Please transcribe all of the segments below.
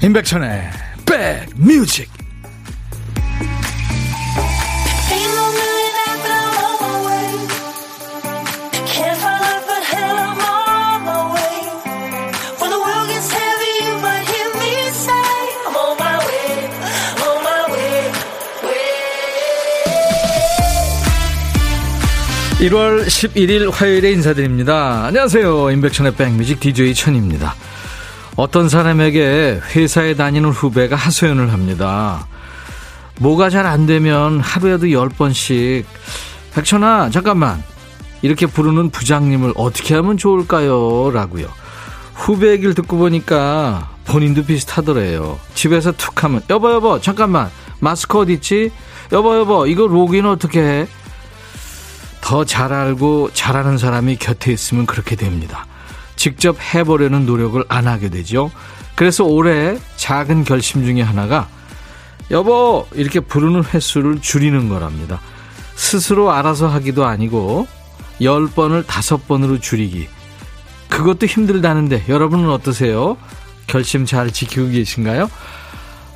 임백천의 백뮤직. (1월 11일) 화요일에 인사드립니다. 안녕하세요. 임백천의 백뮤직 DJ 천입니다 어떤 사람에게 회사에 다니는 후배가 하소연을 합니다. 뭐가 잘 안 되면 하루에도 10번씩 백천아 잠깐만 이렇게 부르는 부장님을 어떻게 하면 좋을까요? 라고요. 후배 얘기를 듣고 보니까 본인도 비슷하더래요. 집에서 툭 하면 여보 여보 잠깐만 마스크 어디 있지? 여보 여보 이거 로그인 어떻게 해? 더 잘 알고 잘하는 사람이 곁에 있으면 그렇게 됩니다. 직접 해보려는 노력을 안 하게 되죠. 그래서 올해 작은 결심 중에 하나가 여보 이렇게 부르는 횟수를 줄이는 거랍니다. 스스로 알아서 하기도 아니고 10번을 5번으로 줄이기. 그것도 힘들다는데 여러분은 어떠세요? 결심 잘 지키고 계신가요?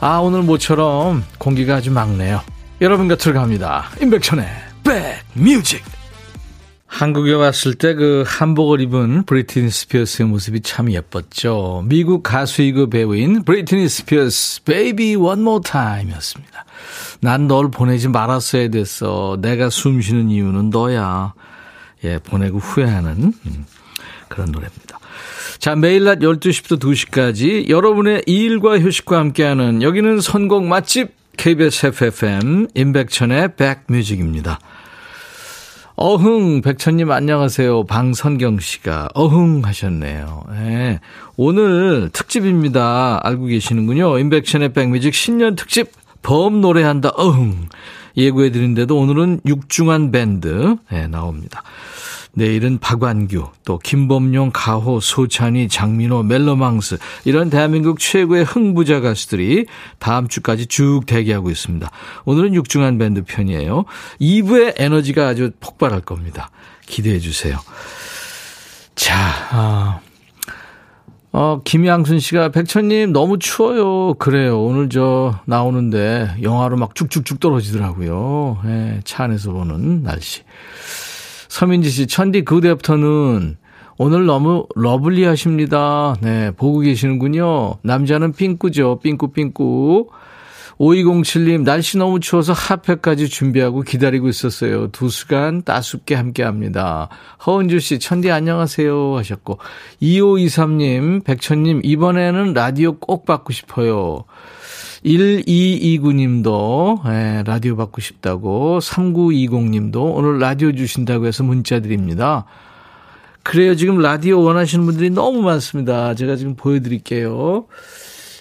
아 오늘 모처럼 공기가 아주 맑네요. 여러분 곁으로 갑니다. 임백천의 백뮤직 한국에 왔을 때 그 한복을 입은 브리트니 스피어스의 모습이 참 예뻤죠. 미국 가수이고 배우인 브리트니 스피어스 Baby One More Time이었습니다. 난 널 보내지 말았어야 됐어. 내가 숨 쉬는 이유는 너야. 예, 보내고 후회하는 음, 그런 노래입니다. 자, 매일 낮 12시부터 2시까지 여러분의 일과 휴식과 함께하는 여기는 선곡 맛집 KBS FFM 임백천의 백뮤직입니다. 어흥, 백천님 안녕하세요. 방선경 씨가 어흥 하셨네요. 네. 오늘 특집입니다. 알고 계시는군요. 인백천의 백뮤직 신년 특집 범 노래한다 어흥. 예고해드린데도 오늘은 육중한 밴드 네, 나옵니다. 내일은 박완규, 또 김범용, 가호, 소찬이, 장민호, 멜로망스 이런 대한민국 최고의 흥부자 가수들이 다음 주까지 쭉 대기하고 있습니다. 오늘은 육중한 밴드 편이에요. 2부의 에너지가 아주 폭발할 겁니다. 기대해 주세요. 자, 아, 어, 김양순 씨가 백천님 너무 추워요. 그래요. 오늘 저 나오는데 영하로 막 쭉쭉쭉 떨어지더라고요. 네, 차 안에서 보는 날씨. 서민지 씨, 천디 그 후대부터는 오늘 너무 러블리 하십니다. 네, 보고 계시는군요. 남자는 삥꾸죠. 삥꾸삥꾸. 5207님, 날씨 너무 추워서 핫팩까지 준비하고 기다리고 있었어요. 두 시간 따숩게 함께 합니다. 허은주 씨, 천디 안녕하세요. 하셨고. 2523님, 백천님, 이번에는 라디오 꼭 받고 싶어요. 1229님도 예, 라디오 받고 싶다고 3920님도 오늘 라디오 주신다고 해서 문자 드립니다. 그래요. 지금 라디오 원하시는 분들이 너무 많습니다. 제가 지금 보여드릴게요.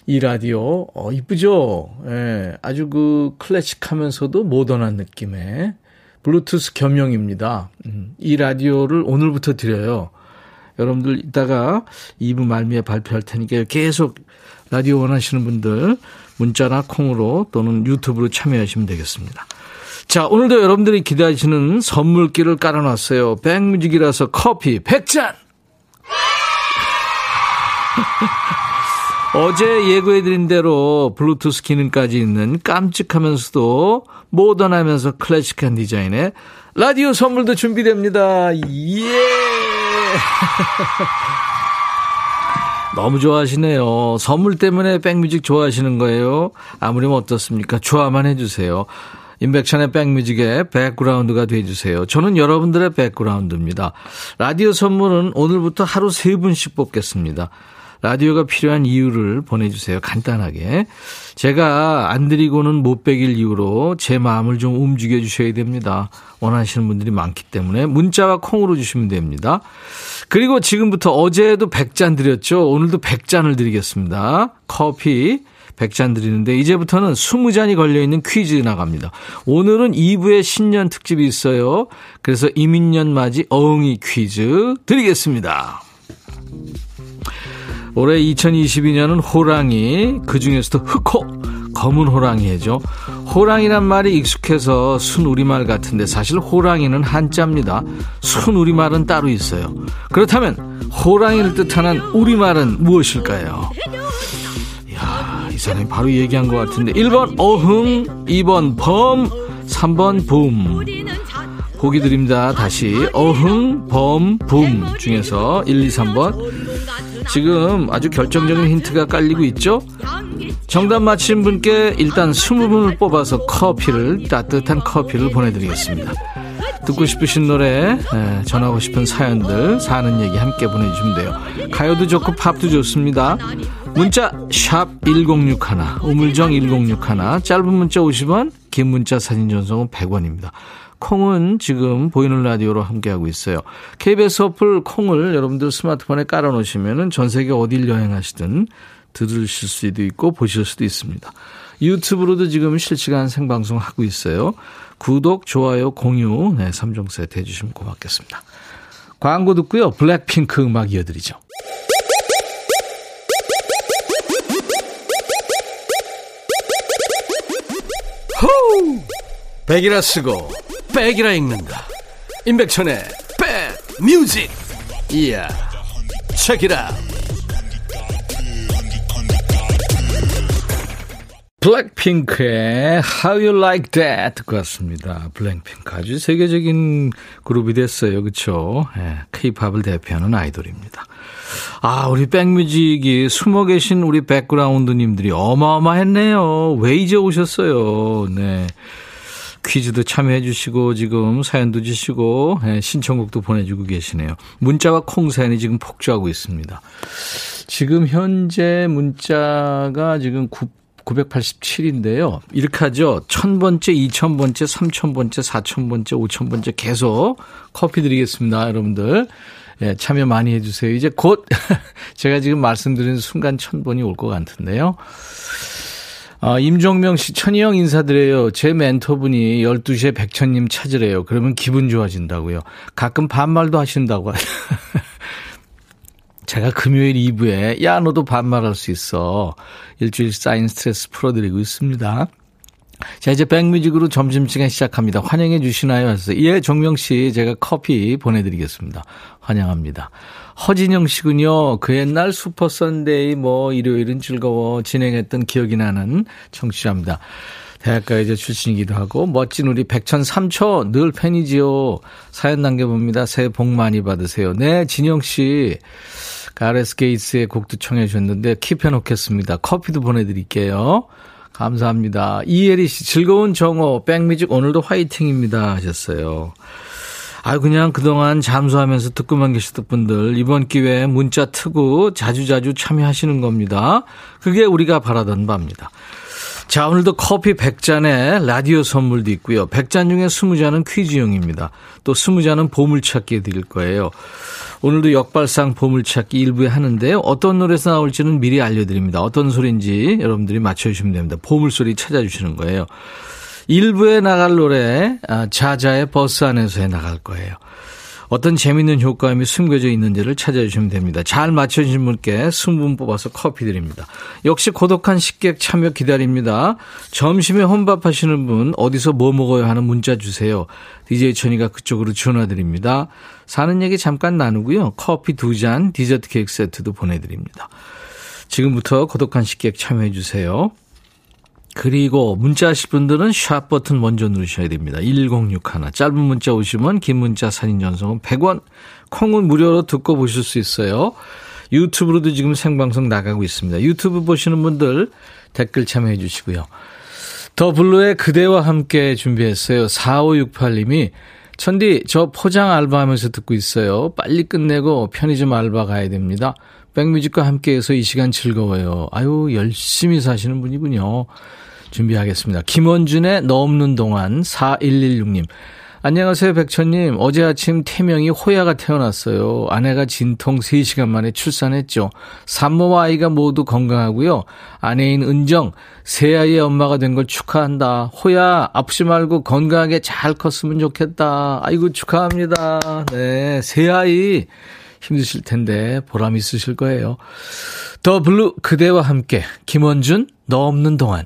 이 라디오 어 이쁘죠? 예, 아주 그 클래식하면서도 모던한 느낌의 블루투스 겸용입니다. 음, 이 라디오를 오늘부터 드려요. 여러분들 이따가 2부 말미에 발표할 테니까 계속 라디오 원하시는 분들 문자나 콩으로 또는 유튜브로 참여하시면 되겠습니다. 자, 오늘도 여러분들이 기대하시는 선물기를 깔아놨어요. 백뮤직이라서 커피 100잔! 어제 예고해드린 대로 블루투스 기능까지 있는 깜찍하면서도 모던하면서 클래식한 디자인의 라디오 선물도 준비됩니다. 예! 너무 좋아하시네요. 선물 때문에 백뮤직 좋아하시는 거예요. 아무렴 어떻습니까? 좋아만 해주세요. 임백천의 백뮤직의 백그라운드가 돼주세요. 저는 여러분들의 백그라운드입니다. 라디오 선물은 오늘부터 하루 세 분씩 뽑겠습니다. 라디오가 필요한 이유를 보내주세요. 간단하게. 제가 안 드리고는 못 빼길 이유로 제 마음을 좀 움직여 주셔야 됩니다. 원하시는 분들이 많기 때문에 문자와 콩으로 주시면 됩니다. 그리고 지금부터 어제도 100잔 드렸죠. 오늘도 100잔을 드리겠습니다. 커피 100잔 드리는데 이제부터는 20잔이 걸려있는 퀴즈 나갑니다. 오늘은 2부의 신년 특집이 있어요. 그래서 이민년 맞이 어흥이 퀴즈 드리겠습니다. 올해 2022년은 호랑이, 그 중에서도 흑호, 검은 호랑이죠. 호랑이란 말이 익숙해서 순우리말 같은데 사실 호랑이는 한자입니다. 순우리말은 따로 있어요. 그렇다면 호랑이를 뜻하는 우리말은 무엇일까요? 이야, 사람이 바로 얘기한 것 같은데 1번 어흥 2번 범 3번 붐 보기 드립니다. 다시 어흥 범 붐 중에서 1, 2, 3번. 지금 아주 결정적인 힌트가 깔리고 있죠? 정답 맞힌 분께 일단 20분을 뽑아서 커피를 따뜻한 커피를 보내드리겠습니다. 듣고 싶으신 노래 예, 전하고 싶은 사연들 사는 얘기 함께 보내주시면 돼요. 가요도 좋고 팝도 좋습니다. 문자 샵 1061, 우물정 1061, 짧은 문자 50원, 긴 문자 사진 전송은 100원입니다. 콩은 지금 보이는 라디오로 함께하고 있어요. KBS 어플 콩을 여러분들 스마트폰에 깔아놓으시면 전 세계 어딜 여행하시든 들으실 수도 있고 보실 수도 있습니다. 유튜브로도 지금 실시간 생방송 하고 있어요. 구독, 좋아요, 공유, 네, 3종 세트 해주시면 고맙겠습니다. 광고 듣고요. 블랙핑크 음악 이어드리죠. 호우! 백이라 쓰고 백이라 읽는다. 임백천의 백 뮤직. 이야. 책이라. 블랙핑크의 How You Like That 듣고 왔습니다. 블랙핑크 아주 세계적인 그룹이 됐어요. 그렇죠? 예, K-팝을 대표하는 아이돌입니다. 아, 우리 백뮤직이 숨어 계신 우리 백그라운드님들이 어마어마했네요. 왜 이제 오셨어요? 네. 퀴즈도 참여해 주시고 지금 사연도 주시고 네, 신청곡도 보내주고 계시네요. 문자와 콩 사연이 지금 폭주하고 있습니다. 지금 현재 문자가 지금 9, 987인데요. 이렇게 하죠. 1000번째, 2000번째, 3000번째, 4000번째, 5000번째 계속 커피 드리겠습니다. 여러분들. 예, 참여 많이 해주세요. 이제 곧 제가 지금 말씀드린 순간 천 번이 올 것 같은데요. 아, 임종명 씨, 천희영 인사드려요. 제 멘토분이 12시에 백천님 찾으래요. 그러면 기분 좋아진다고요. 가끔 반말도 하신다고. 제가 금요일 2부에, 야, 너도 반말할 수 있어. 일주일 쌓인 스트레스 풀어드리고 있습니다. 자, 이제 백뮤직으로 점심시간 시작합니다. 환영해 주시나요? 하서 예, 종명 씨, 제가 커피 보내드리겠습니다. 환영합니다. 허진영 씨군요. 그 옛날 슈퍼 선데이 뭐 일요일은 즐거워 진행했던 기억이 나는 청취자입니다. 대학가요제 출신이기도 하고 멋진 우리 백천 삼촌 늘 팬이지요. 사연 남겨봅니다. 새해 복 많이 받으세요. 네, 진영 씨. 가레스 게이츠의 곡도 청해 주셨는데 keep해 놓겠습니다. 커피도 보내드릴게요. 감사합니다. 이혜리 씨, 즐거운 정오, 백뮤직 오늘도 화이팅입니다. 하셨어요. 아 그냥 그동안 잠수하면서 듣고만 계셨던 분들, 이번 기회에 문자 트고 자주자주 참여하시는 겁니다. 그게 우리가 바라던 바입니다. 자, 오늘도 커피 100잔에 라디오 선물도 있고요. 100잔 중에 20잔은 퀴즈용입니다. 또 20잔은 보물찾기 드릴 거예요. 오늘도 역발상 보물찾기 일부에 하는데요. 어떤 노래에서 나올지는 미리 알려드립니다. 어떤 소리인지 여러분들이 맞춰주시면 됩니다. 보물소리 찾아주시는 거예요. 일부에 나갈 노래 아, 자자의 버스 안에서에 나갈 거예요. 어떤 재밌는 효과음이 숨겨져 있는지를 찾아주시면 됩니다. 잘 맞춰주신 분께 20분 뽑아서 커피 드립니다. 역시 고독한 식객 참여 기다립니다. 점심에 혼밥 하시는 분 어디서 뭐 먹어요 하는 문자 주세요. DJ 천이가 그쪽으로 전화드립니다. 사는 얘기 잠깐 나누고요. 커피 두 잔, 디저트 케이크 세트도 보내드립니다. 지금부터 고독한 식객 참여해 주세요. 그리고 문자 하실 분들은 샵 버튼 먼저 누르셔야 됩니다. 1061. 짧은 문자 오시면 긴 문자 사진 전송은 100원. 콩은 무료로 듣고 보실 수 있어요. 유튜브로도 지금 생방송 나가고 있습니다. 유튜브 보시는 분들 댓글 참여해 주시고요. 더 블루의 그대와 함께 준비했어요. 4568님이 천디 저 포장 알바하면서 듣고 있어요. 빨리 끝내고 편의점 알바 가야 됩니다. 백뮤직과 함께해서 이 시간 즐거워요. 아유 열심히 사시는 분이군요. 준비하겠습니다. 김원준의 너 없는 동안 4116님. 안녕하세요, 백천님. 어제 아침 태명이 호야가 태어났어요. 아내가 진통 3시간 만에 출산했죠. 산모와 아이가 모두 건강하고요. 아내인 은정, 새 아이의 엄마가 된 걸 축하한다. 호야, 아프지 말고 건강하게 잘 컸으면 좋겠다. 아이고, 축하합니다. 네, 새 아이 힘드실 텐데 보람 있으실 거예요. 더 블루 그대와 함께 김원준, 너 없는 동안.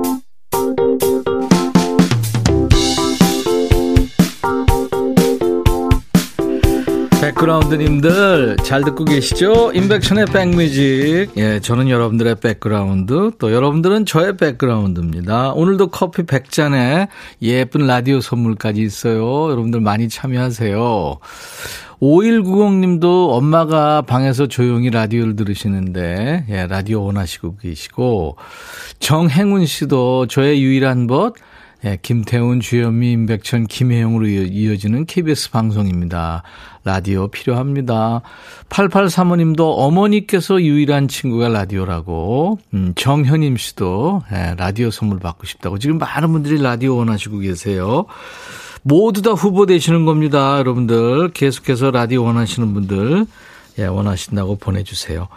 백그라운드님들 잘 듣고 계시죠? 임백천의 백뮤직. 예, 저는 여러분들의 백그라운드, 또 여러분들은 저의 백그라운드입니다. 오늘도 커피 100잔에 예쁜 라디오 선물까지 있어요. 여러분들 많이 참여하세요. 5190님도 엄마가 방에서 조용히 라디오를 들으시는데, 예, 라디오 원하시고 계시고, 정행운 씨도 저의 유일한 벗, 예, 김태훈, 주현미, 임백천, 김혜영으로 이어지는 KBS 방송입니다. 라디오 필요합니다. 8835님도 어머니께서 유일한 친구가 라디오라고, 음, 정현임 씨도 예, 라디오 선물 받고 싶다고. 지금 많은 분들이 라디오 원하시고 계세요. 모두 다 후보 되시는 겁니다. 여러분들. 계속해서 라디오 원하시는 분들. 예, 원하신다고 보내주세요.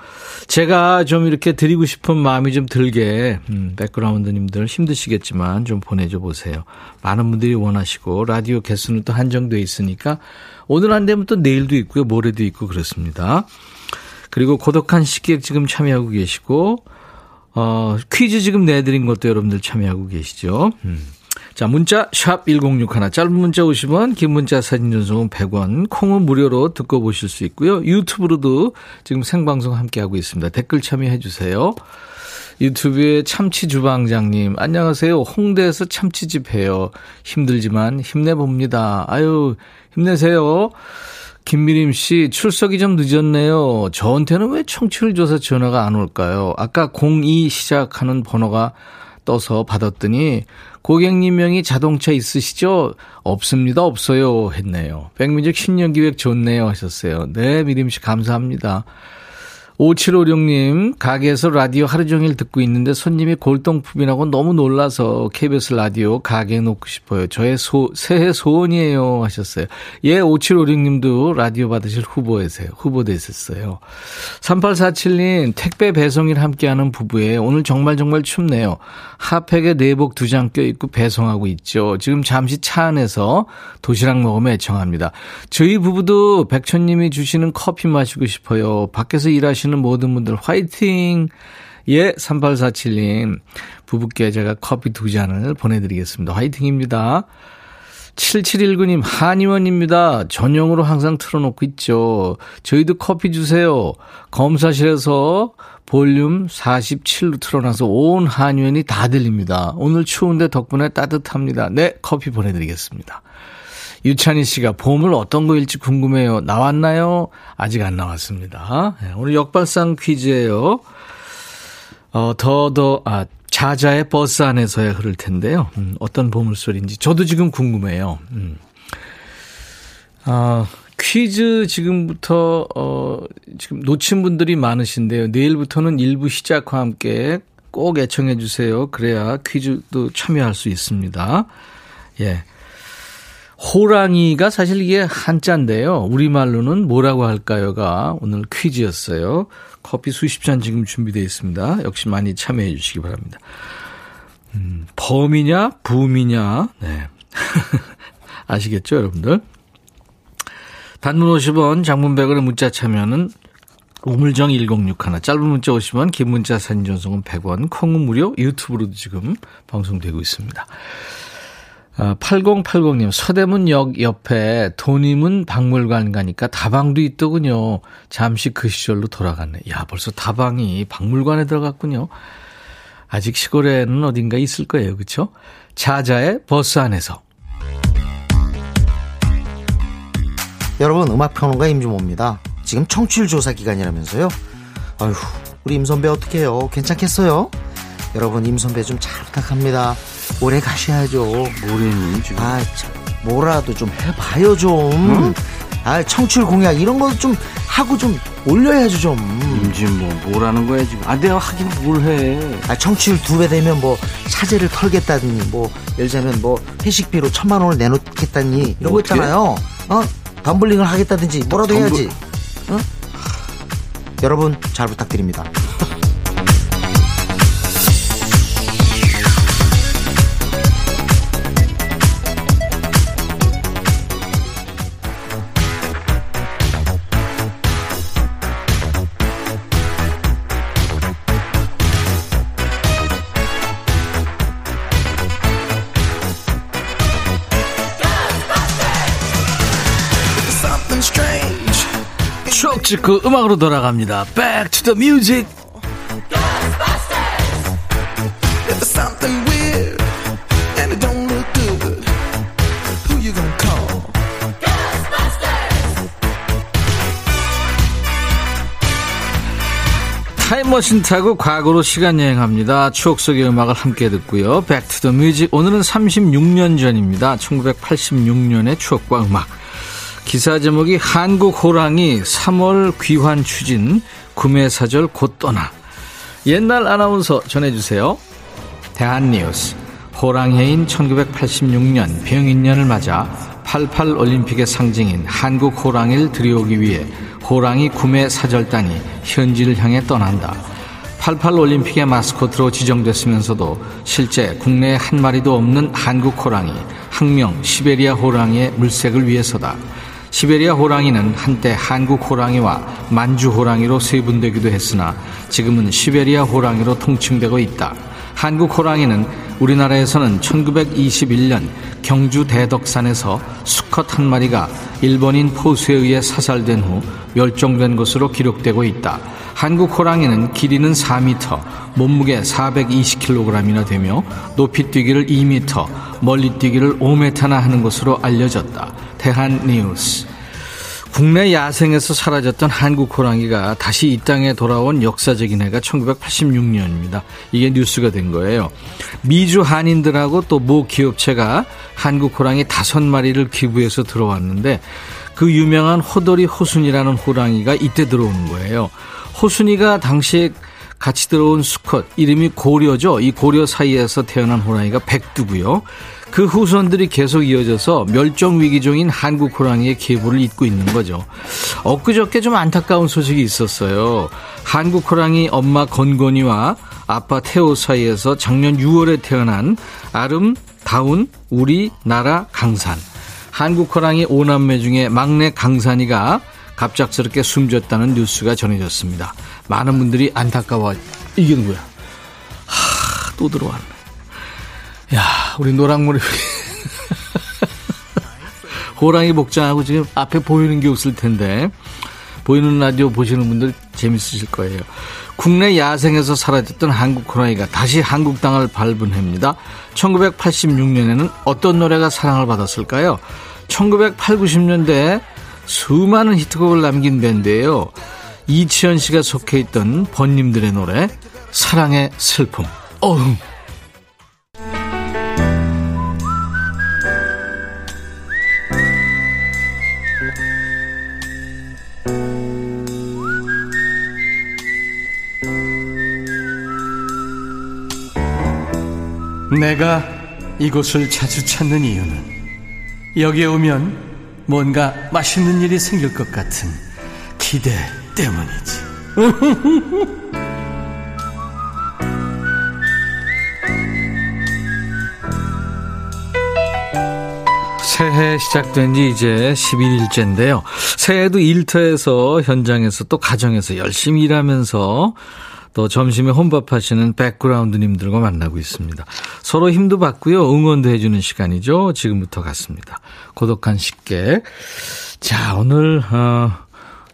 제가 좀 이렇게 드리고 싶은 마음이 좀 들게, 음, 백그라운드님들 힘드시겠지만 좀 보내줘 보세요. 많은 분들이 원하시고, 라디오 개수는 또 한정돼 있으니까, 오늘 안 되면 또 내일도 있고요, 모레도 있고 그렇습니다. 그리고 고독한 식객 지금 참여하고 계시고, 어, 퀴즈 지금 내드린 것도 여러분들 참여하고 계시죠. 음. 자, 문자 샵 1061, 짧은 문자 50원, 긴 문자 사진 전송은 100원, 콩은 무료로 듣고 보실 수 있고요. 유튜브로도 지금 생방송 함께하고 있습니다. 댓글 참여해 주세요. 유튜브에 참치 주방장님, 안녕하세요. 홍대에서 참치집 해요. 힘들지만 힘내봅니다. 아유, 힘내세요. 김미림 씨, 출석이 좀 늦었네요. 저한테는 왜 청취율 조사 전화가 안 올까요? 아까 02 시작하는 번호가 떠서 받았더니 고객님 명이 자동차 있으시죠? 없습니다. 없어요. 했네요. 백민적 신년 기획 좋네요. 하셨어요. 네, 미림 씨 감사합니다. 5756님, 가게에서 라디오 하루 종일 듣고 있는데 손님이 골동품이라고 너무 놀라서 KBS 라디오 가게에 놓고 싶어요. 저의 소, 새해 소원이에요. 하셨어요. 예, 5756님도 라디오 받으실 후보에세요. 후보 되셨어요. 3847님, 택배 배송일 함께하는 부부에 오늘 정말 정말 춥네요. 핫팩에 내복 두 장 껴입고 배송하고 있죠. 지금 잠시 차 안에서 도시락 먹으며 애청합니다. 저희 부부도 백천님이 주시는 커피 마시고 싶어요. 밖에서 일하시 하시는 모든 분들 화이팅! 예, 3847님. 부부께 제가 커피 두 잔을 보내드리겠습니다. 화이팅입니다. 7719님, 한의원입니다. 전용으로 항상 틀어놓고 있죠. 저희도 커피 주세요. 검사실에서 볼륨 47로 틀어놔서 온 한의원이 다 들립니다. 오늘 추운데 덕분에 따뜻합니다. 네, 커피 보내드리겠습니다. 유찬희 씨가 보물 어떤 거일지 궁금해요. 나왔나요? 아직 안 나왔습니다. 네, 오늘 역발상 퀴즈예요. 어, 더, 더, 아, 자자의 버스 안에서야 흐를 텐데요. 음, 어떤 보물소리인지 저도 지금 궁금해요. 음. 아, 퀴즈 지금부터, 어, 지금 놓친 분들이 많으신데요. 내일부터는 일부 시작과 함께 꼭 애청해 주세요. 그래야 퀴즈도 참여할 수 있습니다. 예. 호랑이가 사실 이게 한자인데요. 우리말로는 뭐라고 할까요가 오늘 퀴즈였어요. 커피 수십 잔 지금 준비되어 있습니다. 역시 많이 참여해 주시기 바랍니다. 음, 범이냐, 부이냐, 네. 아시겠죠, 여러분들? 단문 50원, 장문 100원의 문자 참여는 우물정 1061, 짧은 문자 50원, 긴 문자 사진 전송은 100원, 콩은 무료, 유튜브로도 지금 방송되고 있습니다. 8080님, 아, 서대문역 옆에 도님은 박물관 가니까 다방도 있더군요. 잠시 그 시절로 돌아갔네. 야, 벌써 다방이 박물관에 들어갔군요. 아직 시골에는 어딘가 있을 거예요. 그쵸? 자자의 버스 안에서. 여러분, 음악평론가 임주모입니다. 지금 청취율 조사 기간이라면서요? 아휴, 우리 임선배 어떡해요? 괜찮겠어요? 여러분, 임선배 좀 잘 부탁합니다. 오래 가셔야죠. 뭐래니 지금? 아, 참, 뭐라도 좀 해봐요 좀. 응? 아, 청출 공약 이런 거 좀 하고 좀 올려야죠 좀. 임지 뭐 뭐라는 거야 지금? 아 내가 하긴 뭘 해? 아 청취율 두 배 되면 뭐 차제를 털겠다니 뭐 예를 들면 뭐 회식비로 천만 원을 내놓겠다니 이런 거 있잖아요. 어 덤블링을 하겠다든지 뭐라도 덤블... 해야지. 어? 여러분 잘 부탁드립니다. 찍고 음악으로 돌아갑니다. Back to the music. 타임머신 타고 과거로 시간 여행합니다. 추억 속의 음악을 함께 듣고요. Back to the music 오늘은 36년 전입니다. 1986년의 추억과 음악. 기사 제목이 한국 호랑이 3월 귀환 추진 구매 사절 곧 떠나. 옛날 아나운서 전해주세요. 대한뉴스. 호랑이인 1986년 병인년을 맞아 88 올림픽의 상징인 한국 호랑이를 들여오기 위해 호랑이 구매 사절단이 현지를 향해 떠난다. 88 올림픽의 마스코트로 지정됐으면서도 실제 국내에 한 마리도 없는 한국 호랑이, 학명 시베리아 호랑이의 물색을 위해서다. 시베리아 호랑이는 한때 한국 호랑이와 만주 호랑이로 세분되기도 했으나 지금은 시베리아 호랑이로 통칭되고 있다. 한국 호랑이는 우리나라에서는 1921년 경주 대덕산에서 수컷 한 마리가 일본인 포수에 의해 사살된 후 멸종된 것으로 기록되고 있다. 한국 호랑이는 길이는 4m, 몸무게 420kg이나 되며 높이 뛰기를 2m, 멀리 뛰기를 5m나 하는 것으로 알려졌다. 대한 뉴스. 국내 야생에서 사라졌던 한국 호랑이가 다시 이 땅에 돌아온 역사적인 해가 1986년입니다. 이게 뉴스가 된 거예요. 미주 한인들하고 또 모 기업체가 한국 호랑이 다섯 마리를 기부해서 들어왔는데 그 유명한 호돌이 호순이라는 호랑이가 이때 들어오는 거예요. 호순이가 당시에 같이 들어온 수컷 이름이 고려죠. 이 고려 사이에서 태어난 호랑이가 백두고요. 그 후손들이 계속 이어져서 멸종 위기 종인 한국 호랑이의 계보를 잇고 있는 거죠. 엊그저께 좀 안타까운 소식이 있었어요. 한국 호랑이 엄마 건건이와 아빠 태호 사이에서 작년 6월에 태어난 아름다운 우리나라 강산. 한국 호랑이 오남매 중에 막내 강산이가 갑작스럽게 숨졌다는 뉴스가 전해졌습니다. 많은 분들이 안타까워. 이게 누구야? 하, 또 들어왔네. 야, 우리 노랑머리. 호랑이 복장하고 지금 앞에 보이는 게 없을 텐데. 보이는 라디오 보시는 분들 재밌으실 거예요. 국내 야생에서 사라졌던 한국 호랑이가 다시 한국 땅을 밟은 해입니다. 1986년에는 어떤 노래가 사랑을 받았을까요? 1980, 90년대에 수많은 히트곡을 남긴 밴드예요. 이치현 씨가 속해 있던 번님들의 노래 사랑의 슬픔. 어흥. 내가 이곳을 자주 찾는 이유는 여기에 오면 뭔가 맛있는 일이 생길 것 같은 기대 때문이지. 새해 시작된 지 이제 11일째인데요. 새해도 일터에서 현장에서 또 가정에서 열심히 일하면서 또 점심에 혼밥 하시는 백그라운드님들과 만나고 있습니다. 서로 힘도 받고요. 응원도 해주는 시간이죠. 지금부터 갔습니다. 고독한 식객. 자, 오늘, 어,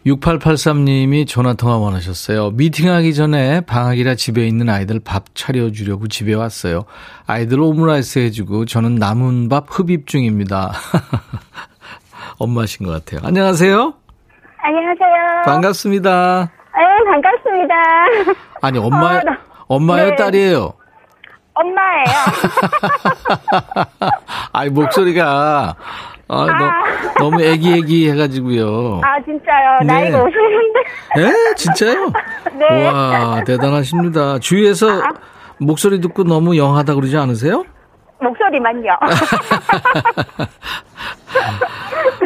6883님이 전화통화 원하셨어요. 미팅하기 전에 방학이라 집에 있는 아이들 밥 차려주려고 집에 왔어요. 아이들 오므라이스 해주고 저는 남은 밥 흡입 중입니다. 엄마신 것 같아요. 안녕하세요. 안녕하세요. 반갑습니다. 네, 반갑습니다. 아니, 엄마, 어, 나- 엄마예요, 네. 딸이에요? 엄마예요. 아이, 목소리가, 아, 너, 너무 애기애기 해가지고요. 아, 진짜요? 네. 나이가 50인데. 에? 진짜요? 네. 와, 대단하십니다. 주위에서 목소리 듣고 너무 영하다 그러지 않으세요? 목소리만요.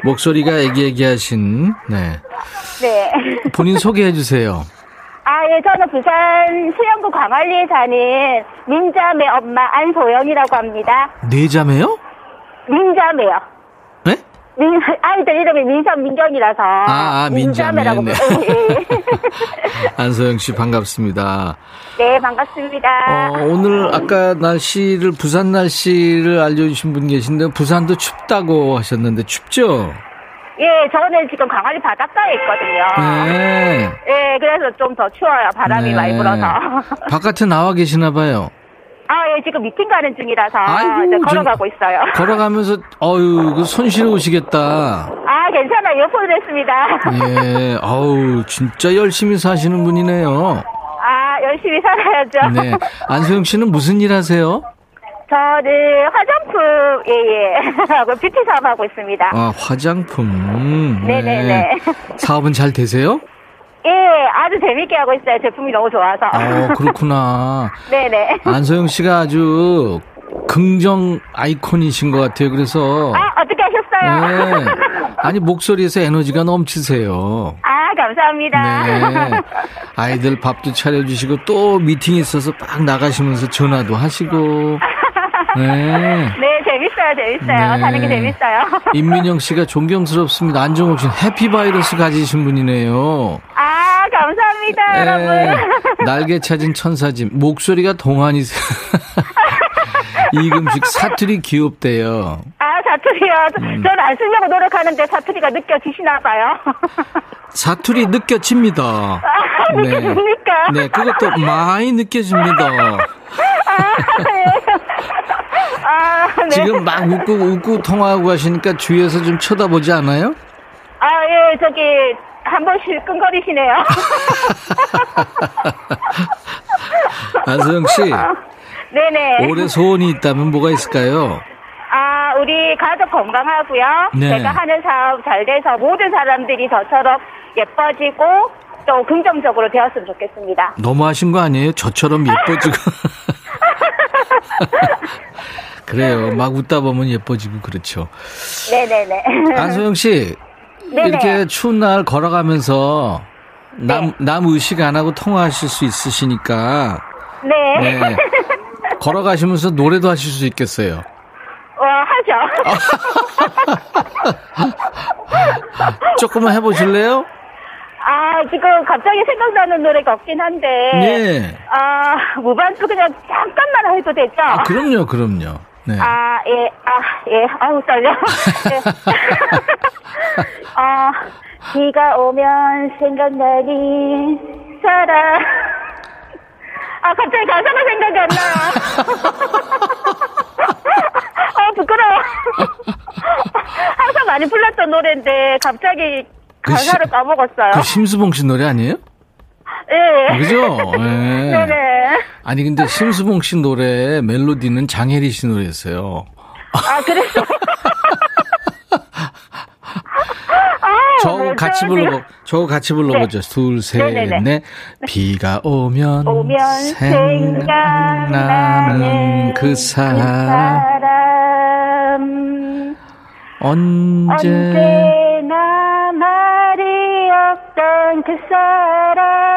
목소리가 애기애기하신, 네. 네. 본인 소개해 주세요. 아, 예, 저는 부산 수영구 광안리에 사는 민자매 엄마 안소영이라고 합니다. 뇌자매요? 민자매요. 네? 민, 아이들 이름이 민선 민경이라서. 아, 아, 민자매, 민자매라고. 네. 불러요. 예. 안소영 씨 반갑습니다. 네, 반갑습니다. 어, 오늘 아까 날씨를, 부산 날씨를 알려주신 분 계신데, 부산도 춥다고 하셨는데, 춥죠? 예, 저는 지금 광안리 바닷가에 있거든요. 네. 예, 그래서 좀 더 추워요. 바람이 네. 많이 불어서. 바깥에 나와 계시나 봐요. 아, 예, 지금 미팅 가는 중이라서 아이고, 걸어가고 있어요. 걸어가면서 어유 그 손실오시겠다. 아, 괜찮아요. 이어폰을 했습니다. 예, 아우 진짜 열심히 사시는 분이네요. 아, 열심히 살아야죠. 네, 안소영 씨는 무슨 일 하세요? 저는 화장품, 예, 예. 하고 뷰티 사업 하고 있습니다. 아, 화장품. 네네네. 사업은 잘 되세요? 예, 아주 재밌게 하고 있어요. 제품이 너무 좋아서. 아, 그렇구나. 네네. 안소영 씨가 아주 긍정 아이콘이신 것 같아요. 그래서 아, 어떻게 하셨어요? 네. 아니 목소리에서 에너지가 넘치세요. 아, 감사합니다. 네. 아이들 밥도 차려주시고 또 미팅이 있어서 막 나가시면서 전화도 하시고. 네. 네, 재밌어요, 재밌어요. 네. 사는 게 재밌어요. 임민영 씨가 존경스럽습니다. 안정옥 씨는 해피바이러스 가지신 분이네요. 아, 감사합니다, 네. 여러분. 날개 찾은 천사짐. 목소리가 동안이세요. 이금식 사투리 귀엽대요. 아, 사투리요. 음. 저는 안 쓰려고 노력하는데 사투리가 느껴지시나 봐요. 사투리 느껴집니다. 아, 느껴집니까? 네, 그것도 많이 느껴집니다. 아, 네. 지금 막 웃고 웃고 통화하고 하시니까 주위에서 좀 쳐다보지 않아요? 아, 예, 저기, 한 번씩 끈거리시네요. 안소영 씨, 네네. 올해 소원이 있다면 뭐가 있을까요? 아, 우리 가족 건강하고요. 네. 제가 하는 사업 잘 돼서 모든 사람들이 저처럼 예뻐지고 또 긍정적으로 되었으면 좋겠습니다. 너무 하신 거 아니에요? 저처럼 예뻐지고. 그래요. 막 웃다 보면 예뻐지고 그렇죠. 네네네. 안소영 씨, 네네. 이렇게 추운 날 걸어가면서 남, 네. 남 의식 안 하고 통화하실 수 있으시니까 네. 네. 걸어가시면서 노래도 하실 수 있겠어요. 어, 하죠. 조금만 해보실래요? 아, 지금 갑자기 생각나는 노래가 없긴 한데. 네. 아, 무반주 그냥 잠깐만 해도 되죠? 아, 그럼요, 그럼요. 네. 아, 예, 아, 예, 아우, 떨려. 예. 아, 비가 오면 생각나니, 사랑. 아, 갑자기 가사가 생각이 안 나요. 아, 부끄러워. 항상 많이 불렀던 노래인데, 갑자기 그 가사를 시- 까먹었어요. 그 심수봉 씨 노래 아니에요? 예. 그죠? 네. 네네. 아니, 근데 심수봉 씨 노래 멜로디는 장혜리 씨 노래였어요. 아, 그랬어. 아, 저거 뭐죠, 같이? 불러보, 저거 같이 불러보죠. 둘, 셋, 네네네. 넷. 비가 오면, 오면 생각나는 그 사람. 사람 언제, 언제나 말이 없던 그 사람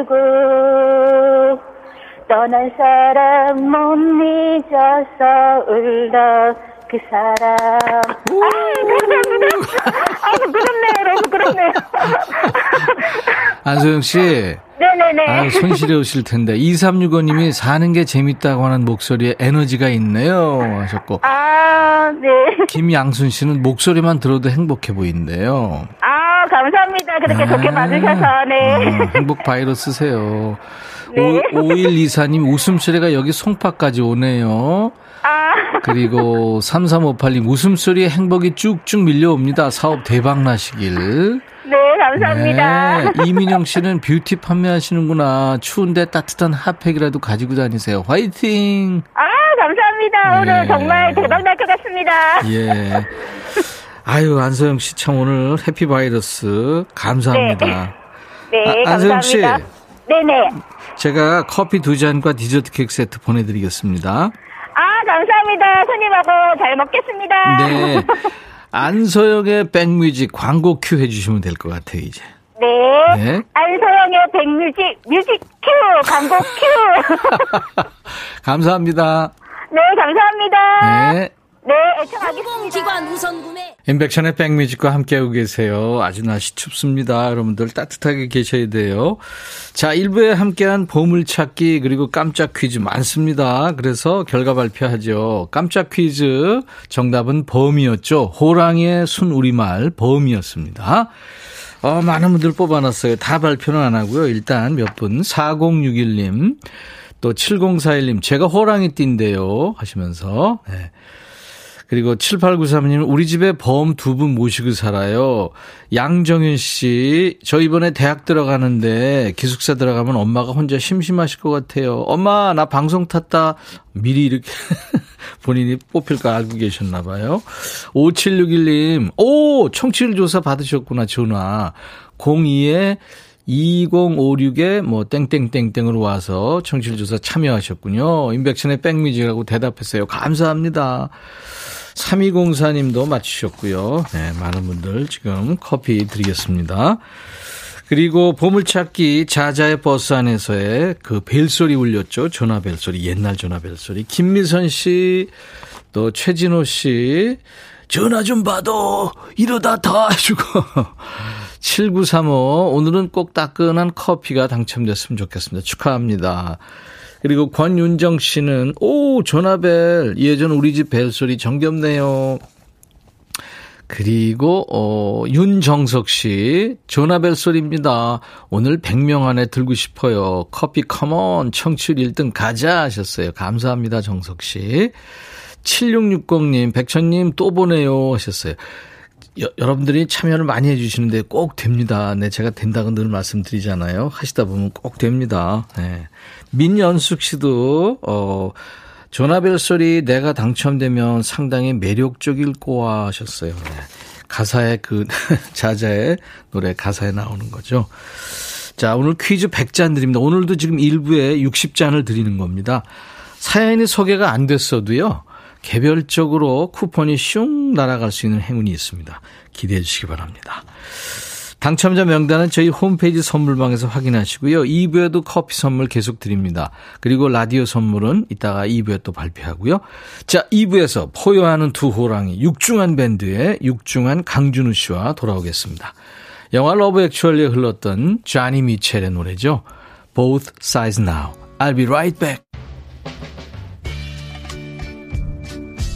감추고 떠난 사람 못 잊어서 울던 그 사람 아 감사합니다 아 부끄럽네요 너무 부끄럽네요 안소영 씨. 네네네 손실해 오실 텐데. 2365님이 사는 게 재밌다고 하는 목소리에 에너지가 있네요. 하셨고. 아, 네. 김양순 씨는 목소리만 들어도 행복해 보이는데요. 아, 감사합니다. 그렇게 좋게 아, 봐주셔서, 네. 음, 행복 바이러 스세요. 네. 5124님 웃음소리가 여기 송파까지 오네요. 아, 그리고 3358님 웃음소리에 행복이 쭉쭉 밀려옵니다. 사업 대박 나시길. 네, 감사합니다. 네. 이민영 씨는 뷰티 판매하시는구나. 추운데 따뜻한 핫팩이라도 가지고 다니세요. 화이팅! 아, 감사합니다. 오늘 네. 정말 대박 날 것 같습니다. 예. 아유, 안소영 씨 참 오늘 해피바이러스 감사합니다. 네, 아, 안세영 씨. 네네. 제가 커피 두 잔과 디저트 케이크 세트 보내드리겠습니다. 아, 감사합니다. 손님하고 잘 먹겠습니다. 네. 안소영의 백뮤직 광고 큐 해주시면 될 것 같아요, 이제. 네. 네. 안소영의 백뮤직, music cue, 광고 큐. 감사합니다. 네, 감사합니다. 네. 네, 애청하겠습니다. 공기관 우선 구매. 임백천의 백뮤직과 함께하고 계세요. 아주 날씨 춥습니다. 여러분들 따뜻하게 계셔야 돼요. 자, 1부에 함께한 보물찾기 그리고 깜짝 퀴즈 많습니다. 그래서 결과 발표하죠. 깜짝 퀴즈 정답은 범이었죠. 호랑이의 순 우리말 범이었습니다. 어, 많은 분들 뽑아놨어요. 다 발표는 안 하고요. 일단 몇 분. 4061님, 또 7041님, 제가 호랑이 띠인데요. 하시면서. 네. 그리고 7893님, 우리 집에 범 두 분 모시고 살아요. 양정윤 씨, 저 이번에 대학 들어가는데 기숙사 들어가면 엄마가 혼자 심심하실 것 같아요. 엄마, 나 방송 탔다. 미리 이렇게 본인이 뽑힐 거 알고 계셨나 봐요. 5761님, 오! 청취율 조사 받으셨구나, 전화. 02에 2056에 뭐 땡땡땡땡으로 와서 청취율 조사 참여하셨군요. 인백션의 백뮤직하고 대답했어요. 감사합니다. 3204님도 맞추셨고요. 네, 많은 분들 지금 커피 드리겠습니다. 그리고 보물찾기 자자의 버스 안에서의 그 벨소리 울렸죠. 전화 벨소리, 옛날 전화 벨소리. 김미선 씨, 또 최진호 씨, 전화 좀 받어. 이러다 다 해주고. 7935, 오늘은 꼭 따끈한 커피가 당첨됐으면 좋겠습니다. 축하합니다. 그리고 권윤정 씨는, 오, 전화벨. 예전 우리 집 벨소리 정겹네요. 그리고 어 윤정석 씨 전화벨 소리입니다. 오늘 100명 안에 들고 싶어요. 커피 컴온 청취율 1등 가자 하셨어요. 감사합니다. 정석 씨. 7660님 백천님 또 보내요 하셨어요. 여, 여러분들이 참여를 많이 해주시는데 꼭 됩니다. 네, 제가 된다고 늘 말씀드리잖아요. 하시다 보면 꼭 됩니다. 네. 민연숙 씨도, 어, 전화벨 소리 내가 당첨되면 상당히 매력적일 거야 하셨어요. 네. 가사에 그, 자자의 노래 가사에 나오는 거죠. 자, 오늘 퀴즈 100잔 드립니다. 오늘도 지금 일부에 60잔을 드리는 겁니다. 사연이 소개가 안 됐어도요. 개별적으로 쿠폰이 슝 날아갈 수 있는 행운이 있습니다. 기대해 주시기 바랍니다. 당첨자 명단은 저희 홈페이지 선물방에서 확인하시고요. 2부에도 커피 선물 계속 드립니다. 그리고 라디오 선물은 이따가 2부에 또 발표하고요. 자, 2부에서 포효하는 두 호랑이 육중완 밴드의 육중완 강준우 씨와 돌아오겠습니다. 영화 러브 액츄얼리에 흘렀던 쟈니 미첼의 노래죠. Both Sides Now. I'll be right back.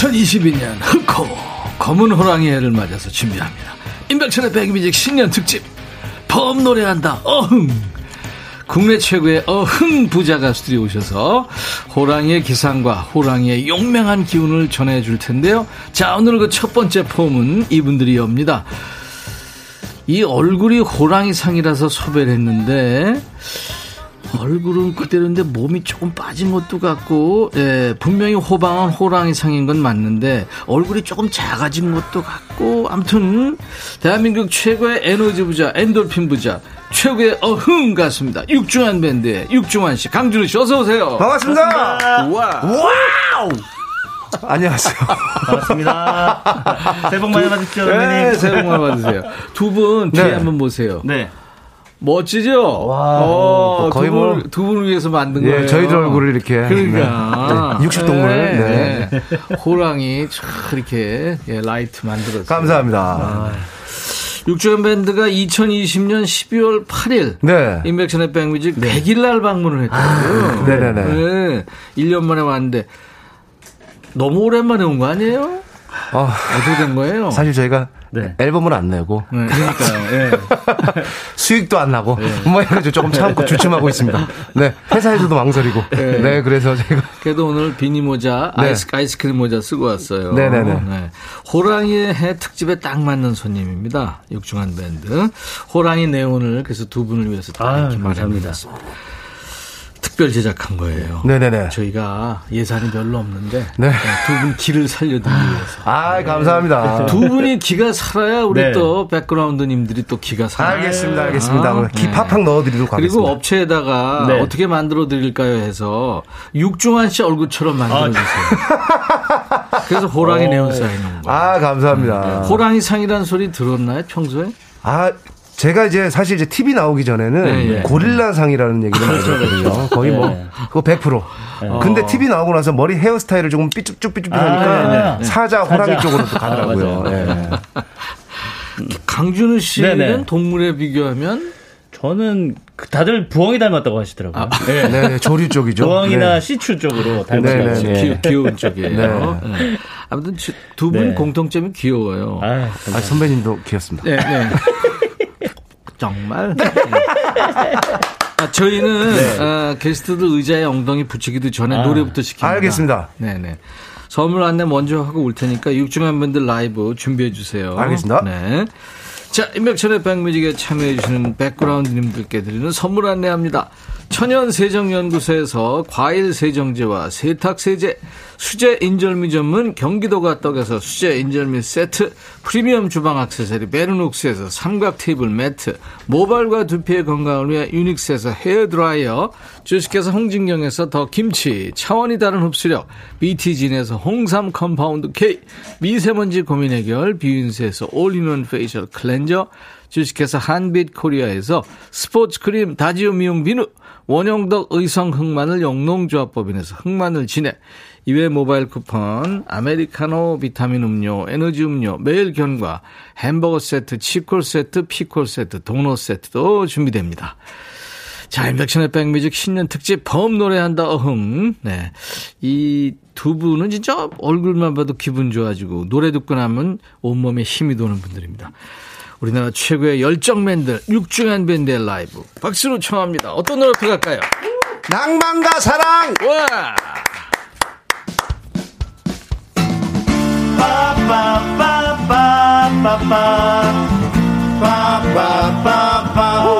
(2022년) 흑호 검은 호랑이 해를 맞아서 준비합니다 임백천의 백뮤직 신년 특집 범 노래한다 어흥 국내 최고의 어흥 부자 가수들이 오셔서 호랑이의 기상과 호랑이의 용맹한 기운을 전해줄 텐데요. 자, 오늘 그 첫 번째 폼은 이분들이 옵니다. 이 얼굴이 호랑이 상이라서 섭외를 했는데, 얼굴은 그대로인데 몸이 조금 빠진 것도 같고, 예, 분명히 호방은 호랑이 상인 건 맞는데, 얼굴이 조금 작아진 것도 같고, 암튼, 대한민국 최고의 에너지 부자, 엔돌핀 부자, 최고의 어흥 가수입니다. 육중완 밴드의 육중완 씨, 강준우 씨, 어서오세요. 반갑습니다. 우와. Wow! 안녕하세요. 반갑습니다. 새해 복 많이 받으십시오, 네, 선배님. 새해 복 많이 받으세요. 두 분 뒤에 네. 한번 보세요. 네. 멋지죠? 와, 어, 거의 두 분, 뭐- 두 분을 위해서 만든 예, 거예요. 저희들 얼굴을 이렇게. 그러니까. 네. 육식동물. 네, 네. 네. 호랑이 촥 이렇게 예, 라이트 만들었어요. 감사합니다. 육중완 밴드가 2020년 12월 8일 네. 임백천의 백뮤직 100일 날 방문을 했더라고요. 네네네. 네. 1년 만에 왔는데 너무 오랜만에 온 거 아니에요? 어, 어떻게 된 거예요? 사실 저희가 네. 앨범을 안 내고 네, 그러니까요. 예. 수익도 안 나고 뭐 해가지고 조금 참고 주춤하고 있습니다. 네 회사에서도 망설이고 네, 그래서 제가 그래도 오늘 비니 모자, 네. 아이스, 아이스크림 모자 쓰고 왔어요. 네네네. 네. 호랑이의 해 특집에 딱 맞는 손님입니다. 육중한 밴드. 호랑이 네온을 그래서 두 분을 위해서 다 아, 이렇게. 마련했습니다. 특별 제작한 거예요. 네네네. 저희가 예산이 별로 없는데 네. 두 분 기를 살려드리기 위해서. 아 감사합니다. 두 분이 기가 살아야 우리 네. 또 백그라운드님들이 또 기가 살아요. 알겠습니다, 알겠습니다. 아, 기 네. 팍팍 넣어드리도록 하겠습니다. 그리고 업체에다가 네. 어떻게 만들어 드릴까요 해서 육중한 씨 얼굴처럼 만들어 주세요. 그래서 호랑이 네온 사인인 거. 아 감사합니다. 호랑이 상이라는 소리 들었나요 평소에? 아 제가 이제 사실 이제 TV 나오기 전에는 네, 네. 고릴라상이라는 얘기를 많이 들었거든요. 거의 뭐 네. 그거 100%. 근데 TV 나오고 나서 머리 헤어스타일을 조금 삐쭉삐쭉삐쭉 하니까 아, 네. 사자 호랑이 사자. 쪽으로 또 아, 가더라고요. 맞아요. 예. 강준우 씨는 네네. 동물에 비교하면 저는 그 다들 부엉이 닮았다고 하시더라고요. 네. 네, 네, 조류 쪽이죠. 부엉이나 네. 시추 쪽으로 네, 닮았다고. 네, 네. 귀, 귀여운 쪽이에요. 네. 네. 아무튼 두분 네. 공통점이 귀여워요. 아, 아. 선배님도 귀엽습니다. 네, 네. 정말. 네. 아, 저희는 아, 게스트들 의자에 엉덩이 붙이기도 전에 아, 노래부터 시킵니다. 알겠습니다. 네네. 선물 안내 먼저 하고 올 테니까 육중한 밴드 라이브 준비해 주세요. 알겠습니다. 네. 자, 임백천의 백뮤직에 참여해 주시는 백그라운드님들께 드리는 선물 안내합니다. 천연 세정연구소에서 과일 세정제와 세탁 세제, 수제 인절미 전문 경기도가 떡에서 수제 인절미 세트, 프리미엄 주방 액세서리 베르녹스에서 삼각 테이블 매트, 모발과 두피의 건강을 위해 유닉스에서 헤어 드라이어, 주식회사 홍진경에서 더 김치, 차원이 다른 흡수력, BT진에서 홍삼 compound K, 미세먼지 고민 해결, 비윤세에서 all-in-one facial cleanser, 주식회사 한빛 코리아에서 스포츠 크림 다지오 미용 비누, 원형덕 의성 흑마늘 영농조합법인에서 흑마늘 진액, 이외 모바일 쿠폰, 아메리카노 비타민 음료, 에너지 음료, 매일 견과, 햄버거 세트, 치콜 세트, 피콜 세트, 도넛 세트도 준비됩니다. 자, 임백천의 백뮤직 신년 특집 범 노래한다 어흥. 네. 이 두 분은 진짜 얼굴만 봐도 기분 좋아지고 노래 듣고 나면 온몸에 힘이 도는 분들입니다. 우리나라 최고의 열정맨들 육중한 밴드의 라이브 박수로 청합니다. 어떤 노래 갈까요? 낭만과 사랑! 와!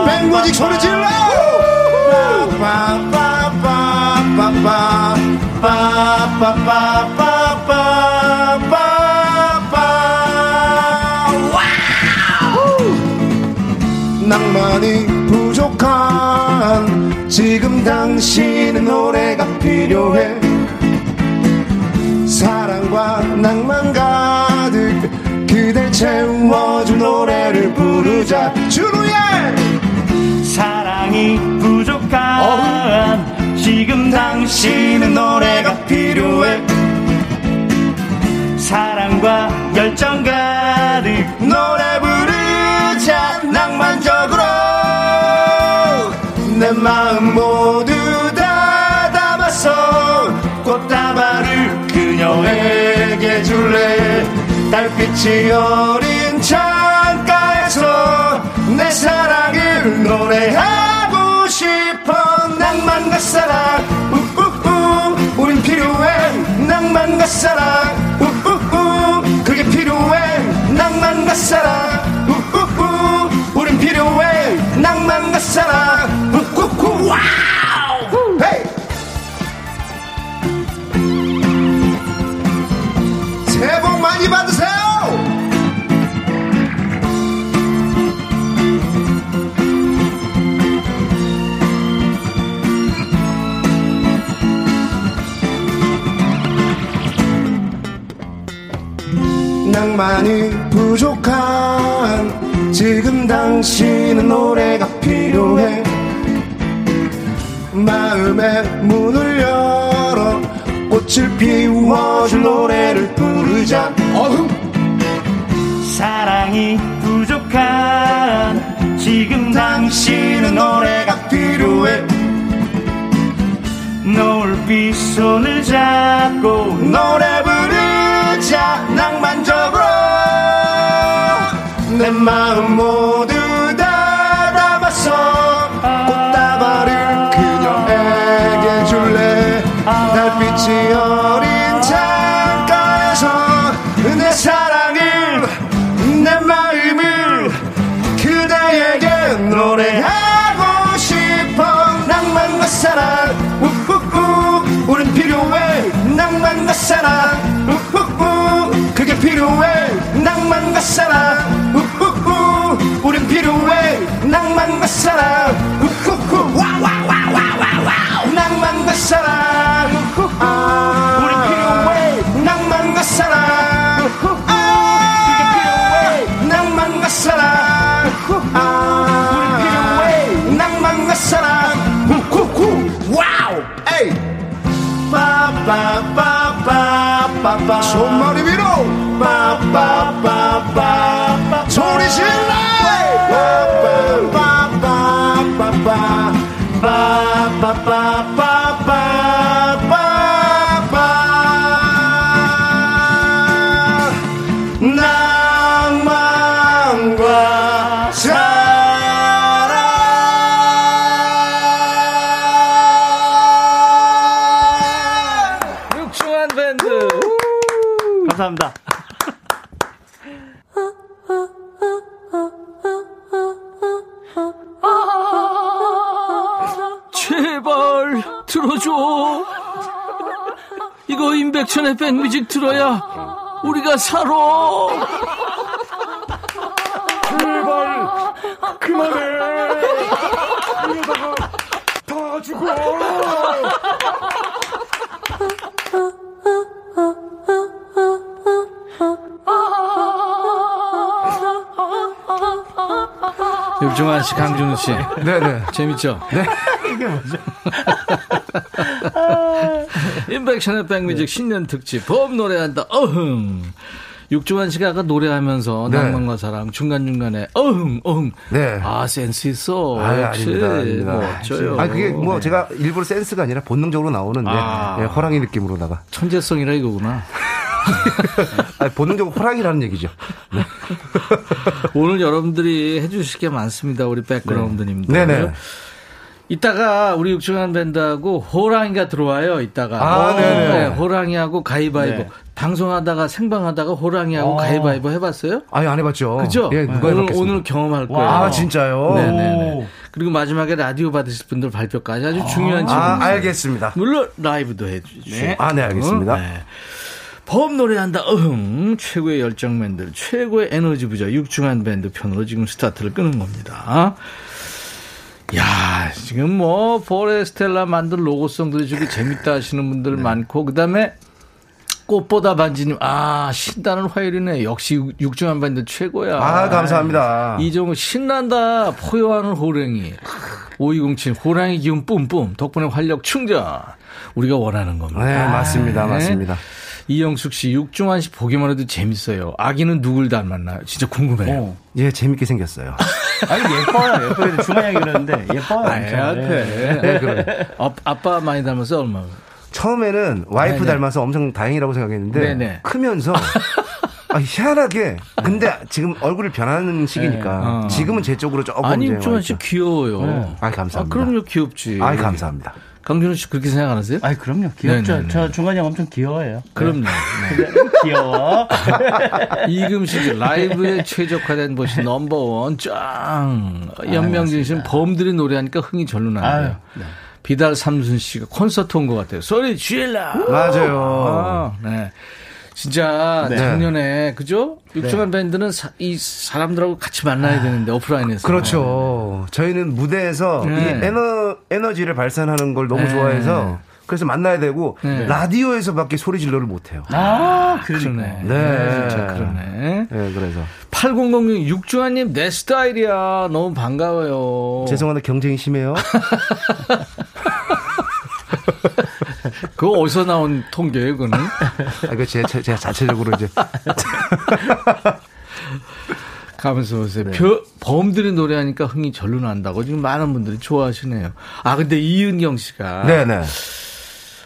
백뮤직 소리 질러! 낭만이 부족한 지금 당신의 노래가 필요해. 사랑과 낭만 가득 그댈 채워줄 노래를 부르자. 준우의 열정 가득 노래 부르자 낭만적으로. 내 마음 모두 다 담았어 꽃다발을 그녀에게 줄래. 달빛이 어린 창가에서 내 사랑을 노래하고 싶어. 낭만과 사랑 우우우 우린 필요해 낭만과 사랑 낭만과 사랑 우우우 우린 필요해. 낭만과 사랑 우우우 와 낭만이 부족한 지금 당신은 노래가 필요해. 마음의 문을 열어 꽃을 피워줄 노래를 부르자. 어흥! 사랑이 부족한 지금 당신은 노래가 필요해. 노을빛 손을 잡고 노래 부르 자 낭만적으로 내 마음 모두 우리가 살아. 육중한 씨, 강준우 씨. 네네. 재밌죠? 네. 이게 뭐죠? 인백션의 백뮤직 신년 특집 법 노래한다 어흥. 육중한 씨가 아까 노래하면서 네. 낭만과 사랑 중간중간에 어흥 어흥. 네. 아 센스 있어. 아, 역시 아닙니다. 멋져요. 아, 그게 뭐 네. 제가 일부러 센스가 아니라 본능적으로 나오는 예, 아. 예, 호랑이 느낌으로다가. 천재성이라 이거구나. 아, 본능적으로 호랑이라는 얘기죠. 오늘 여러분들이 해주실 게 많습니다. 우리 백그라운드님들. 네네. 이따가 우리 육중한 밴드하고 호랑이가 들어와요. 이따가. 아, 네네. 네, 호랑이하고 가위바위보. 네. 방송하다가 생방하다가 호랑이하고 가위바위보 해봤어요? 아니, 안 해봤죠. 그죠? 예, 누가 오늘, 해봤겠습니까? 오늘 경험할 거예요. 아, 진짜요? 네네네. 그리고 마지막에 라디오 받으실 분들 발표까지 아주 중요한 질문. 아, 알겠습니다. 물론 라이브도 해주시죠. 아, 네, 알겠습니다. 네. 법 노래한다 어흥 최고의 열정맨들 최고의 에너지 부자 육중한 밴드 편으로 지금 스타트를 끄는 겁니다. 야 지금 뭐 포레스텔라 만든 로고송들이 저기 재밌다 하시는 분들 네. 많고 그다음에 꽃보다 반지님 아 신나는 화요일이네 역시 육- 육중한 밴드 최고야. 아, 감사합니다. 이종우 신난다 포효하는 호랭이 5207 호랑이 기운 뿜뿜 덕분에 활력 충전 우리가 원하는 겁니다. 네, 맞습니다. 네. 맞습니다. 이영숙 씨 육중한 씨 보기만 해도 재밌어요. 아기는 누굴 닮았나요? 진짜 궁금해요. 어. 예, 재밌게 생겼어요. 아니 예뻐요. 예뻐요. 얘기 그러는데 예뻐요. 애한테 네, 그래. 아, 아빠 많이 닮았어 얼마? 처음에는 와이프 네네. 닮아서 엄청 다행이라고 생각했는데 네네. 크면서 아, 희한하게 근데 지금 얼굴이 변하는 시기니까 네. 어. 지금은 제 쪽으로 조금 아니 육중한 씨. 귀여워요. 네. 아, 감사합니다. 아, 그럼요 귀엽지. 아이 감사합니다. 강준호 씨 그렇게 생각 안 하세요? 아니 그럼요. 귀엽죠. 네네네. 저 중간이 엄청 귀여워요. 그럼요. 네. 귀여워. 이금식 씨 라이브에 최적화된 곳이 넘버원 짱. 연명진 씨는 범들이 노래하니까 흥이 절로 나네요. 비달 삼순 씨가 콘서트 온 것 같아요. 소리 질러. 맞아요. 아, 네. 진짜 네. 작년에 그죠? 육중한 밴드는 사, 이 사람들하고 같이 만나야 되는데 오프라인에서 그렇죠. 저희는 무대에서 네. 이 에너 에너지를 발산하는 걸 너무 네. 좋아해서 그래서 만나야 되고 네. 라디오에서밖에 소리 질러를 못 해요. 아, 그러네. 네. 진짜 그러네. 네, 그래서 8006 육중한님 내 스타일이야. 너무 반가워요. 죄송한데 경쟁이 심해요. 그거 어디서 나온 통계예요, 그거는? 아, 이거 제, 제, 제가 자체적으로 이제 가면서 보세요. 벼- 범들이 노래하니까 흥이 절로 난다고 지금 많은 분들이 좋아하시네요. 아, 근데 이은경 씨가. 네네.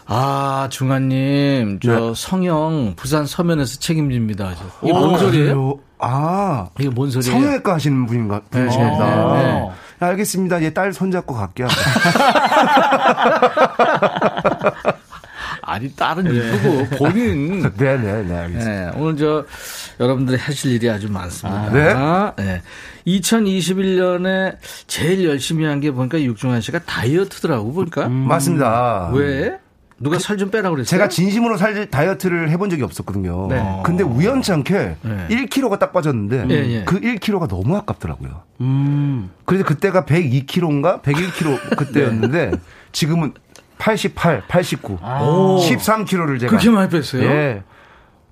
아, 중환님, 저 성형 부산 서면에서 책임집니다. 이게 오, 뭔 소리예요? 아. 이게 뭔 소리예요? 성형외과 하시는 분인가, 분이십니다. 네, 네. 아, 알겠습니다. 얘 딸 손잡고 갈게요. 아니, 딸은 이쁘고 본인. 네네네. 알겠습니다. 네, 오늘 저 여러분들이 하실 일이 아주 많습니다. 네? 네. 2021년에 제일 열심히 한 게 보니까 육중한 씨가 다이어트더라고 보니까. 맞습니다. 왜? 누가 살 좀 빼라 그랬어요? 제가 진심으로 살 다이어트를 해본 적이 없었거든요. 네. 근데 우연찮게 네. 1kg가 딱 빠졌는데 예, 예. 그 1kg가 너무 아깝더라고요. 음. 그래서 그때가 102kg인가 101kg 그때였는데 지금은 88, 89, 13kg를 제가 그렇게 많이 뺐어요? 예.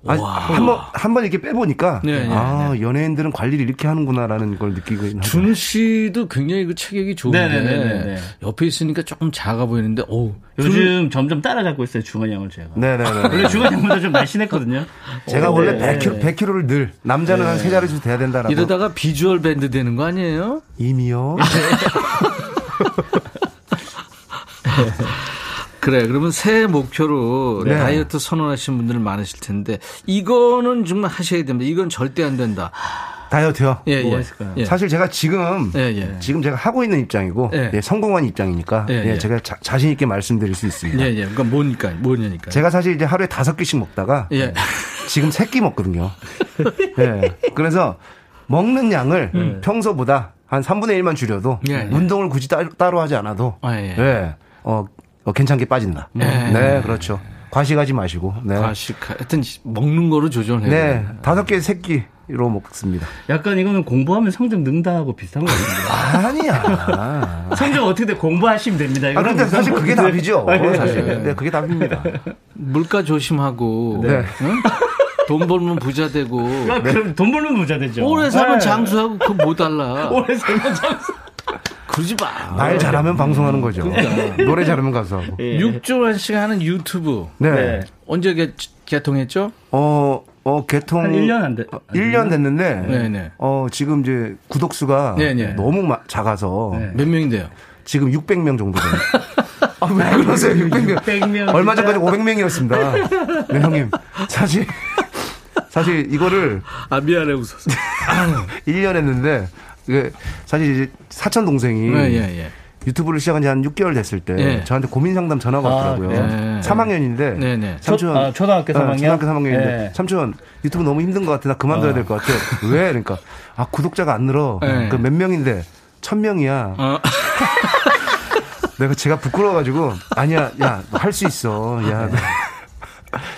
한번 한 번 이렇게 빼보니까 네, 네, 아 연예인들은 관리를 이렇게 하는구나라는 걸 느끼고. 준 씨도 굉장히 그 체격이 좋은데 네네네네. 옆에 있으니까 조금 작아 보이는데 오 요즘 점점 따라잡고 있어요, 중환이 형을 제가. 네네네. 원래 중환이 형보다 좀 날씬했거든요. 제가 어, 원래 네. 100kg, 100kg를 늘 남자는 한 세 자릿수 돼야 된다라고 이러다가 비주얼 밴드 되는 거 아니에요? 이미요. 그래 그러면 새해 목표로 네. 다이어트 선언하신 분들 많으실 텐데 이거는 정말 하셔야 됩니다. 이건 절대 안 된다. 다이어트요. 예, 뭐가 예. 사실 제가 지금 예, 예. 지금 제가 하고 있는 입장이고 예. 예, 성공한 입장이니까 예. 제가 자, 신 있게 말씀드릴 수 있습니다. 예, 예. 그러니까 뭐니까, 뭐냐니까. 제가 사실 이제 하루에 다섯 개씩 먹다가 예. 지금 세 끼 먹거든요. 예. 그래서 먹는 양을 평소보다 한 3분의 1만 줄여도. 운동을 굳이 따, 로 하지 않아도 아, 예. 예. 어, 어, 괜찮게 빠진다. 예. 네, 그렇죠. 과식하지 마시고. 네. 과식, 하여튼 먹는 거로 조절해야 네. 다섯 개, 세 끼로 먹습니다. 약간 이거는 공부하면 성적 능다하고 비슷한 거 같은데. 아니야. 성적 어떻게 돼? 공부하시면 됩니다. 아, 근데 사실 그게 답이죠. 아, 예. 사실. 네, 그게 답입니다. 물가 조심하고. 네. 응? 돈 벌면 부자 되고. 아, 그럼 돈 벌면 부자 되죠. 오래 사면 네. 장수하고 그거 뭐 달라. 오래 살면 장수. 그러지 마. 말 잘하면 방송하는 거죠. 그러니까. 노래 잘하면 가수하고. 예. 육조한 씨가 하는 유튜브. 네. 네. 언제 개, 개통했죠? 어, 어, 개통. 한 1년 안 돼. 1년 됐는데. 네네. 어, 지금 이제 구독수가 네네. 너무 마- 작아서. 네. 몇 명인데요? 지금 600명 정도 됩니다. 아, 왜 그러세요? 600명. 600명 얼마. 전까지 500명이었습니다. 네, 형님. 사실, 사실 이거를 아, 미안해, 웃었어. 1년 했는데, 이게 사실 이제 사촌 동생이 예, 예, 예. 유튜브를 시작한 지 한 6개월 됐을 때 예. 저한테 고민 상담 전화가 아, 왔더라고요. 네. 3학년인데 네 네. 삼촌 초- 아, 초등학교 어, 3학년? 초등학교 3학년인데 네. 삼촌 유튜브 너무 힘든 것 같아. 나 그만둬야 될것 같아. 왜? 그러니까 아 구독자가 안 늘어. 네. 그몇 명인데 천 명이야. 어, 내가 제가 부끄러워가지고 아니야, 야 할 수 있어. 야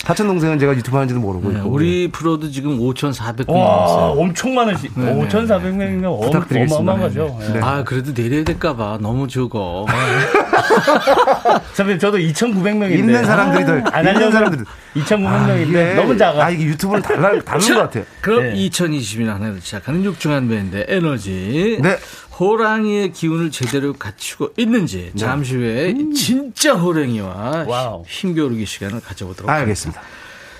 사촌 동생은 제가 유튜브 하는지도 모르고 네, 있고. 우리 프로도 지금 5,400명 와, 넘었어요. 엄청 많으시. 네, 네. 5,400명이면 부탁드리겠습니다. 어마어마한 거죠. 네. 아, 그래도 내려야 될까봐 너무 적어. 선배님, 저도 2,900명인데. 있는 사람들이 더안 있는 하려고 사람들 2,900명인데 이게- 너무 작아. 아 이게 유튜브는 달라 다른 것 같아요. 그럼 네. 2020년 한 해를 시작하는 육중완 밴드 에너지. 네. 호랑이의 기운을 제대로 갖추고 있는지 잠시 후에 진짜 호랑이와 wow. 힘겨루기 시간을 가져보도록 하겠습니다.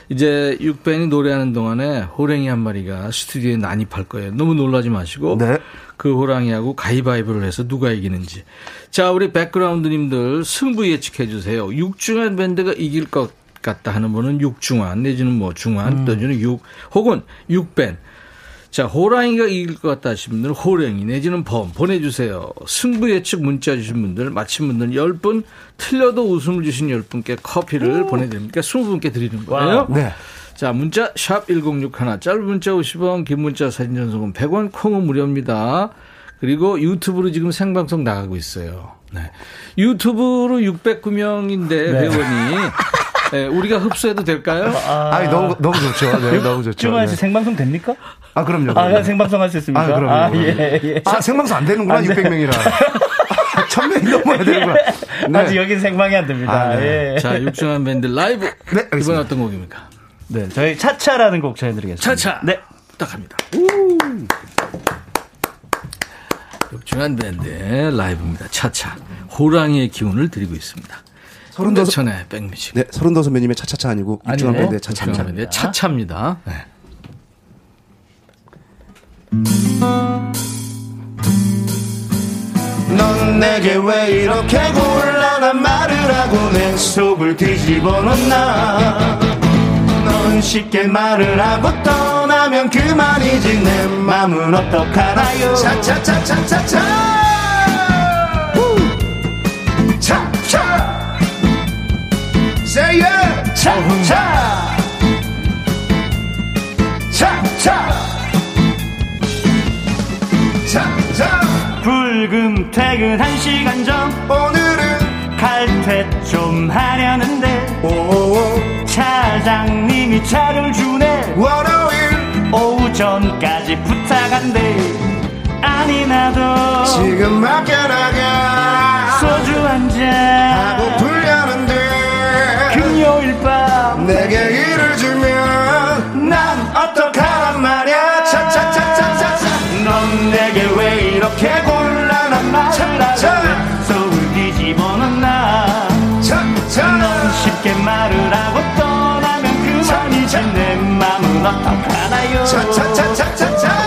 이제 육밴이 노래하는 동안에 호랑이 한 마리가 스튜디오에 난입할 거예요. 너무 놀라지 마시고 네. 그 호랑이하고 가위바위보를 해서 누가 이기는지. 자, 우리 백그라운드님들 승부 예측해 주세요. 육중한 밴드가 이길 것 같다 하는 분은 육중한 내지는 뭐 중한 내지는 육 혹은 육밴. 자, 호랑이가 이길 것 같다 하신 분들은 호랑이 내지는 범 보내주세요. 승부 예측 문자 주신 분들, 마친 분들 10분, 틀려도 웃음을 주신 10분께 커피를 보내드립니다. 20분께 드리는 거예요. 네. 자, 문자 샵 1061, 짧은 문자 50원, 긴 문자 사진 전송은 100원, 콩은 무료입니다. 그리고 유튜브로 지금 생방송 나가고 있어요. 네. 유튜브로 609명인데 회원이 네, 우리가 흡수해도 될까요? 아, 니 너무 너무 좋죠. 네, 너무 좋죠. 주말 씨 네. 생방송 됩니까? 아 그럼요. 아, 그럼요. 그냥 생방송 할 수 있습니까? 아, 그럼요. 아. 예, 예. 아, 생방송 안 되는구나, 안 돼. 600명이라. 1000명이 넘어야 되는구나. 네. 아직 여기는 생방이 안 됩니다. 아, 네. 예. 자, 육중한 밴드 라이브. 네, 알겠습니다. 이번 어떤 곡입니까? 네, 저희 차차라는 곡 전해드리겠습니다. 차차. 네. 부탁합니다. 육중한 밴드의 라이브입니다. 차차. 호랑이의 기운을 드리고 있습니다. 서른다섯 천에 백뮤직. 네, 서른다섯 매님의 차차차 아니고 이중한 밴드의 차차차. 네. 차차입니다. 네. 넌 내게 왜 이렇게 곤란한 말을 하고 내 속을 뒤집어 놓나? 넌 쉽게 말을 하고 떠나면 그만이지 내 맘은 어떡하나요? 차차차차차차. Yeah 차차 차차 차차 불금 퇴근 한 시간 전 오늘은 칼퇴 좀 하려는데 오오오. 차장님이 차를 주네. 월요일 오후 전까지 부탁한대. 아니 나도 지금 맡겨나가 소주 한잔. 하고 불려는데 금요일 밤 내게 일을 주면 난 어떡하란 말이야? 차차차차차차. 넌 내게 왜 이렇게 곤란한 말을 속을 뒤집어 놓나. 차차. 넌 쉽게 말을 하고 떠나면 그만이지. 내 맘은 어떡하나요? 차차차차차차 차차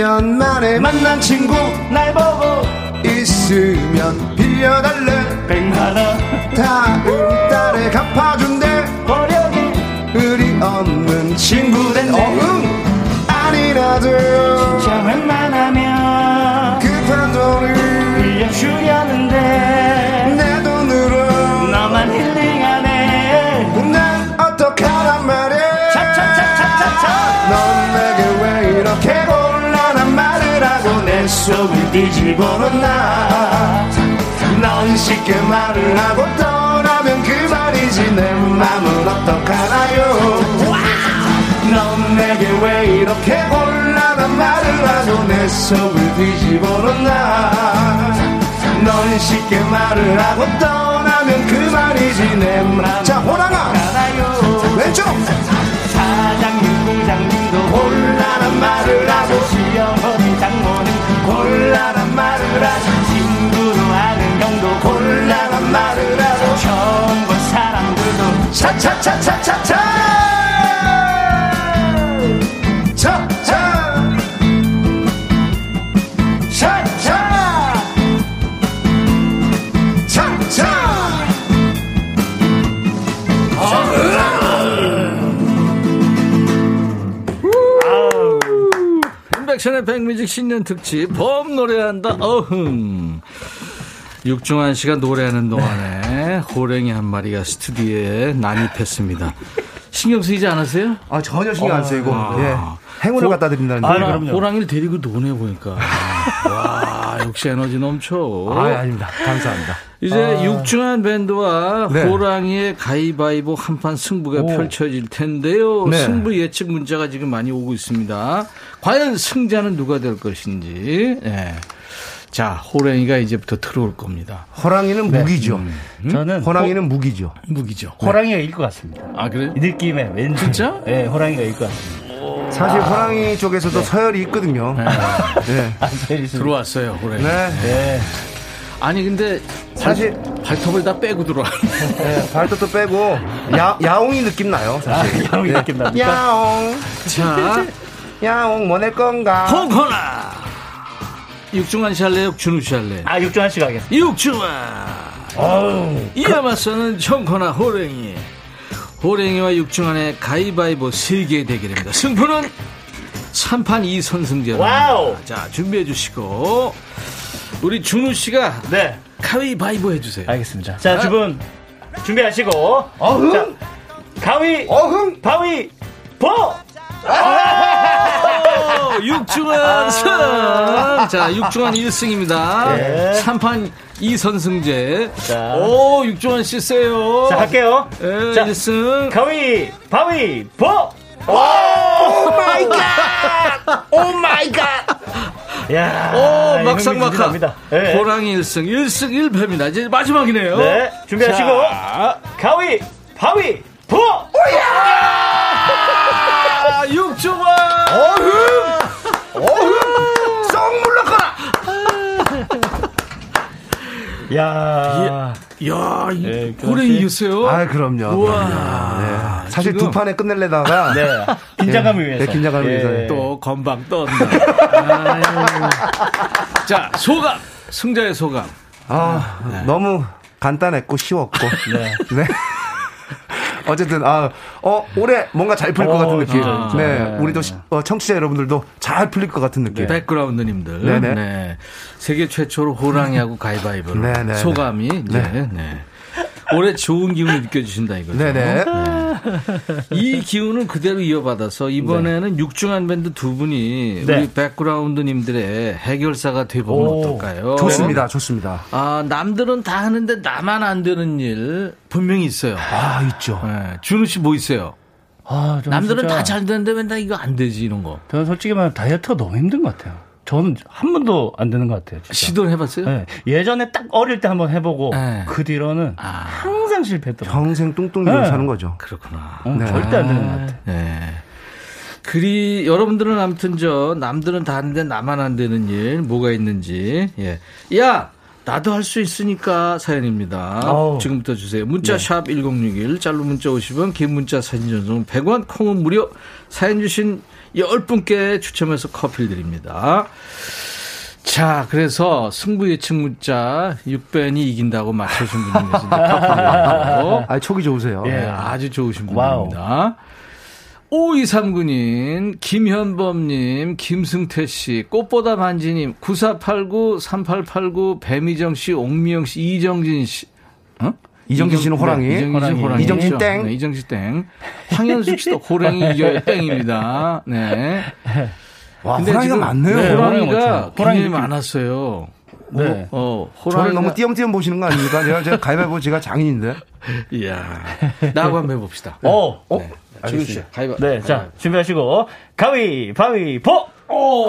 10년 만에 만난 친구 날 보고 있으면 빌려달래. 백만원 다음 달에 갚아준대. 어려니 의리 없는 친구 된 어흥! 아니라도 진짜 웬만하면 속을 뒤집어 놓나 넌 쉽게 말을 하고 떠나면 그만이지. 내 맘은 어떡하나요? 넌 내게 왜 이렇게 곤란한 말을 하고 내 속을 뒤집어 놓나? 넌 쉽게 말을 하고 떠나면 그만이지. 내맘자 호랑아! 왼쪽! 사장님 부장님도 곤란한 말을 하고 곤란한 말을 하고 친구로 아는 형도 곤란한 말을 하고 처음 본 사람들도 차차차차차차 차차 인백션의 백뮤직 신년 특집 범 노래한다 어흥 육중한 씨가 노래하는 동안에 호랭이 한 마리가 스튜디오에 난입했습니다 신경 쓰이지 않으세요? 아 전혀 신경 안 쓰이고 아. 예. 행운을 갖다 드린다는 아, 데 그럼요. 호랑이를 데리고 노네 보니까 와 역시 에너지 넘쳐 아, 아닙니다. 감사합니다. 이제 육중한 밴드와 네. 호랑이의 가위바위보 한판 승부가 펼쳐질 텐데요. 네. 승부 예측 문자가 지금 많이 오고 있습니다. 과연 승자는 누가 될 것인지. 예. 자, 호랑이가 이제부터 들어올 겁니다. 호랑이는 무기죠. 저는 호랑이는 무기죠. 무기죠. 호, 랑이가 이길 것 같습니다. 아, 그래? 이 느낌에 왠지 진짜? 네, 호랑이가 이길 것 같습니다. 사실 호랑이 쪽에서도 서열이 있거든요. 네. 들어왔어요, 호랑이. 네. 네. 아니, 근데 사실 발 톱을 다 빼고 들어와. 네, 발톱도 빼고 야, 야옹이 느낌 나요. 사실. 야옹이 느낌 납니까? 야옹, 자, 야옹 뭐 낼 건가? 홍코너! 육중완 씨 할래요? 준우 씨 할래요? 아, 육중완 씨가 하겠습니다. 육중완! 이에 맞서는 청코너 호랭이. 호랭이와 육중완의 가위바위보 세기의 대결입니다. 승부는 3판 2선승제로. Wow! 자, 준비해 주시고. 우리 준우 씨가 네. 가위바위보 해 주세요. 알겠습니다. 자, 두분 준비하시고. 어흥, 자, 가위, 어흥. 바위, 보! 오, 육중완 승! 자, 육중완 1승입니다. 네. 3판 2선승제. 자. 오, 육중완 씨 세요. 자, 갈게요. 예, 자, 1승. 가위, 바위, 보! Oh my God! Oh my God! 야 오, 이 막상 막하. 네. 호랑이 1승, 1승 1패입니다. 이제 마지막이네요. 네, 준비하시고. 자, 가위, 바위, 보! 아, 육중한! 어흥! 어흥! 썩 물러가라! 야. 야, 이 네, 오래. 이겼어요? 아, 그럼요. 우와. 그럼요. 네. 사실 지금- 두 판에 끝낼래다가 네. 긴장감을 네, 위해서. 네, 긴장감을 예. 위해서. 또 건방. 아유. 자, 소감. 승자의 소감. 아, 너무 간단했고 쉬웠고. 네. 네. 어쨌든 아, 어 올해 뭔가 잘 풀릴 것 어, 같은 느낌. 진짜, 진짜. 네, 네. 우리도 시- 어, 청취자 여러분들도 잘 풀릴 것 같은 느낌. 백그라운드님들. 네네. 네. 세계 최초로 호랑이하고 가위바위보로. 네네. 소감이 이제 네. 네. 올해 좋은 기운을 느껴주신다 이거죠. 네네. 이 기운을 그대로 이어받아서 이번에는 육중한 밴드 두 분이 네. 우리 백그라운드님들의 해결사가 돼보면 오, 어떨까요? 좋습니다, 좋습니다. 아, 남들은 다 하는데 나만 안 되는 일 분명히 있어요. 아 있죠. 네. 준우 씨 뭐 있어요? 아, 남들은 다 잘 되는데 왜나 이거 안 되지 이런 거. 저는 솔직히 말하면 다이어트가 너무 힘든 것 같아요. 저는 한 번도 안 되는 것 같아요. 진짜. 시도를 해봤어요? 네. 예전에 딱 어릴 때 한번 해보고 네. 그 뒤로는 아. 항상 실패했더라고요. 평생 뚱뚱이로 네. 사는 거죠. 그렇구나. 어, 네. 절대 안 되는 것 같아요. 네. 그리 여러분들은 아무튼 저 남들은 다 하는데 나만 안 되는 일 뭐가 있는지 예. 야 나도 할 수 있으니까 사연입니다. 아우. 지금부터 주세요. 문자 샵1061 짧은 문자 50원 긴 문자 사진 전송 100원 콩은 무료 사연 주신 10분께 추첨해서 커피를 드립니다. 자, 그래서 승부 예측 문자 육밴이 이긴다고 맞춰준 분이 계신데 아 촉이 좋으세요. 예, 아주 좋으신 wow. 분입니다. 5239님, 김현범님, 김승태씨, 꽃보다 반지님, 9489, 3889, 배미정씨, 옥미영씨, 이정진씨, 어? 이정진 씨는 호랑이. 네, 이정진 씨 호랑이. 호랑이. 이정진 땡. 네, 이정진 땡. 황현숙 씨도 호랑이 이겨요 땡입니다. 네. 와, 근데 호랑이가 지금 많네요. 네, 호랑이가 호랑이. 호랑이. 많았어요. 네. 어, 저를 호랑이가 너무 띄엄띄엄 보시는 거 아닙니까? 제가, 제가 가위바위보 제가 장인인데. 이야. 나하고 한번 해봅시다. 어, 어? 네. 지금 씨, 가위바. 네, 자, 준비하시고, 가위, 바위, 보! 오,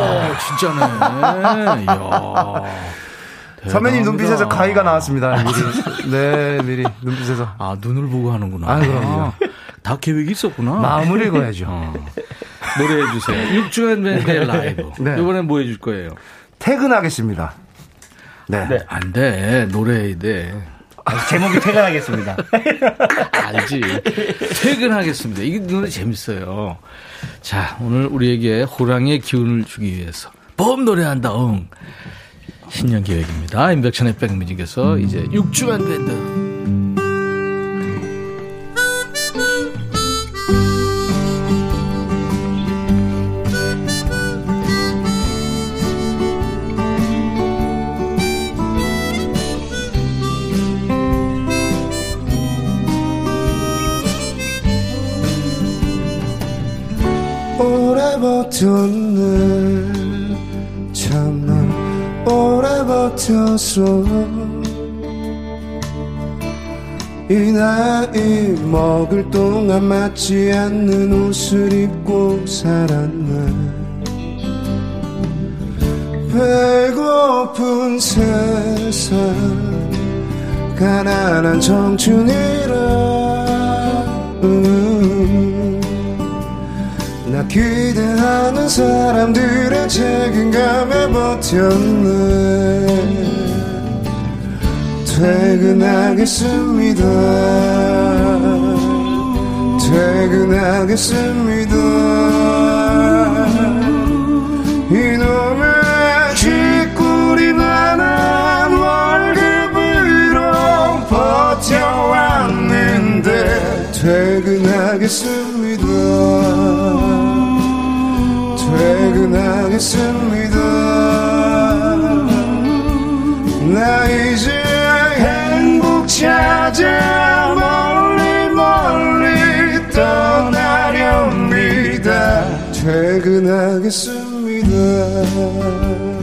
진짜네. 이야. 선배님. 눈빛에서 가위가 나왔습니다. 미리. 네, 미리 눈빛에서. 아, 눈을 보고 하는구나. 아, 그럼요. 다 계획이 있었구나. 마음을 읽어야죠. 어. 노래해 주세요. 육주간 밴드의 라이브. 네. 이번엔 뭐 해줄 거예요? 퇴근하겠습니다. 네. 네. 안 돼. 노래해야 돼. 아, 제목이 퇴근하겠습니다. 알지. 퇴근하겠습니다. 이게 노래 재밌어요. 자, 오늘 우리에게 호랑이의 기운을 주기 위해서 범 노래한다. 응. 신년 계획입니다. 인백천의 백뮤직에서 이제 6주간 밴드. 오래 버텼네 버텼어 이 나이 먹을 동안 맞지 않는 옷을 입고 살았네 배고픈 세상 가난한 청춘이라 음. 나 기대하는 사람들의 책임감에 버텼네. 퇴근하겠습니다. 퇴근하겠습니다. 이놈의 쥐꼬리만한 퇴근하겠습니다. 퇴근하겠습니다. 나 이제 행복 찾아 멀리 멀리 떠나렵니다. 퇴근하겠습니다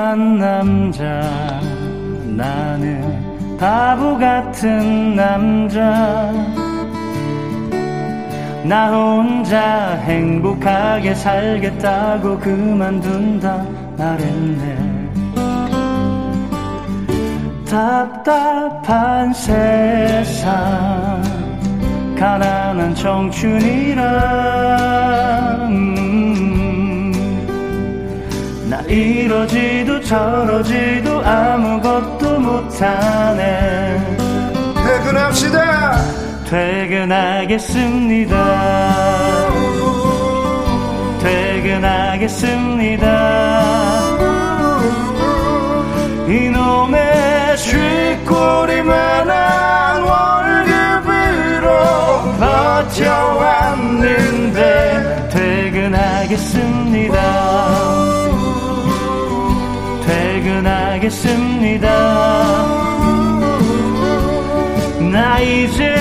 한 남자 나는 바보 같은 남자. 나 혼자 행복하게 살겠다고 그만둔다 말했네. 답답한 세상 가난한 청춘이라 이러지도 저러지도 아무것도 못하네 퇴근합시다. 퇴근하겠습니다. 퇴근하겠습니다. 이놈의 쥐꼬리만한 월급으로 버텨왔는데 퇴근하겠습니다. 퇴근하겠습니다. 나 이제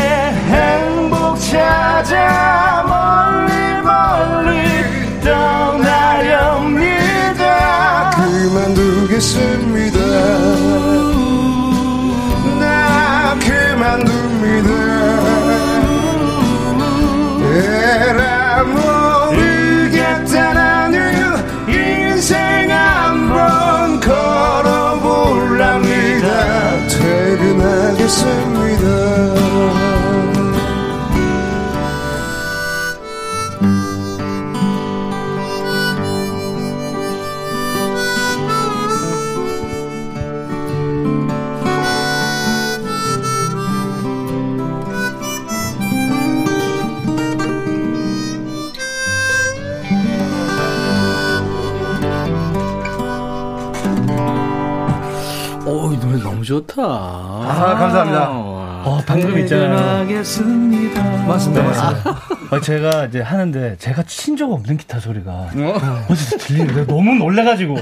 행복 찾아 멀리 멀리 떠나렵니다 그만두겠습니다. 좋다. 아, 감사합니다. 어, 방금 있잖아요. 퇴근하겠습니다. 맞습니다, 맞습니다. 어, 제가 이제 하는데 제가 친 적 없는 기타 소리가 어디서 들리는 거예요. 너무 놀래가지고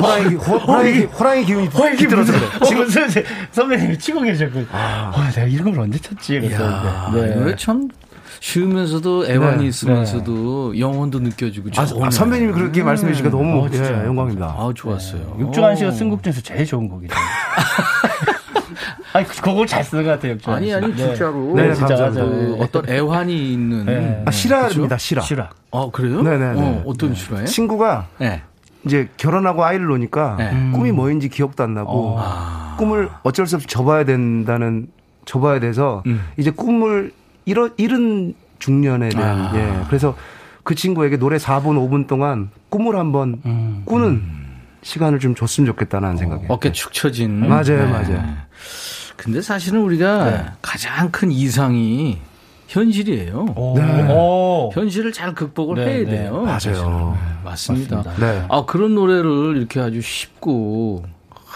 호랑이, 호, 호랑이, 호랑이 기운이 호랑이 들어서 그래. 지금 선생, 선배님이 치고 계셨고 아, 내가 이런 걸 언제 쳤지? 그래서 이 노래 참 쉬우면서도 애환이 네, 있으면서도 영혼도 느껴지고 아. 아, 선배님이 그렇게 말씀해 주시니까 너무 어, 진짜. 예, 영광입니다. 아, 좋았어요. 육중한 씨가 쓴 곡 중에서 제일 좋은 곡이죠. 아니, 그 곡을 잘 쓰는 것 같아요, 육중한 아니 씨. 아니 네. 진짜로 네, 진짜. 맞아요. 그 어떤 애환이 있는 네. 아, 실화입니다, 실화. 실화. 아 그래요? 네네네. 어, 어떤 실화예요? 친구가 네. 이제 결혼하고 아이를 놓으니까 네. 꿈이 뭐인지 기억도 안 나고 아. 꿈을 어쩔 수 없이 접어야 된다는 접어야 돼서 음. 이제 꿈을 잃어, 잃은 중년에 대한 아. 예 그래서 그 친구에게 노래 4분 5분 동안 꿈을 한번 음. 꾸는 시간을 좀 줬으면 좋겠다는 생각에 어깨 축 처진. 맞아요, 맞아요. 근데 사실은 우리가 네. 가장 큰 이상이 현실이에요. 오. 네. 오. 현실을 잘 극복을 네, 해야 네. 돼요. 맞아요. 맞습니다. 맞습니다. 네. 아 그런 노래를 이렇게 아주 쉽고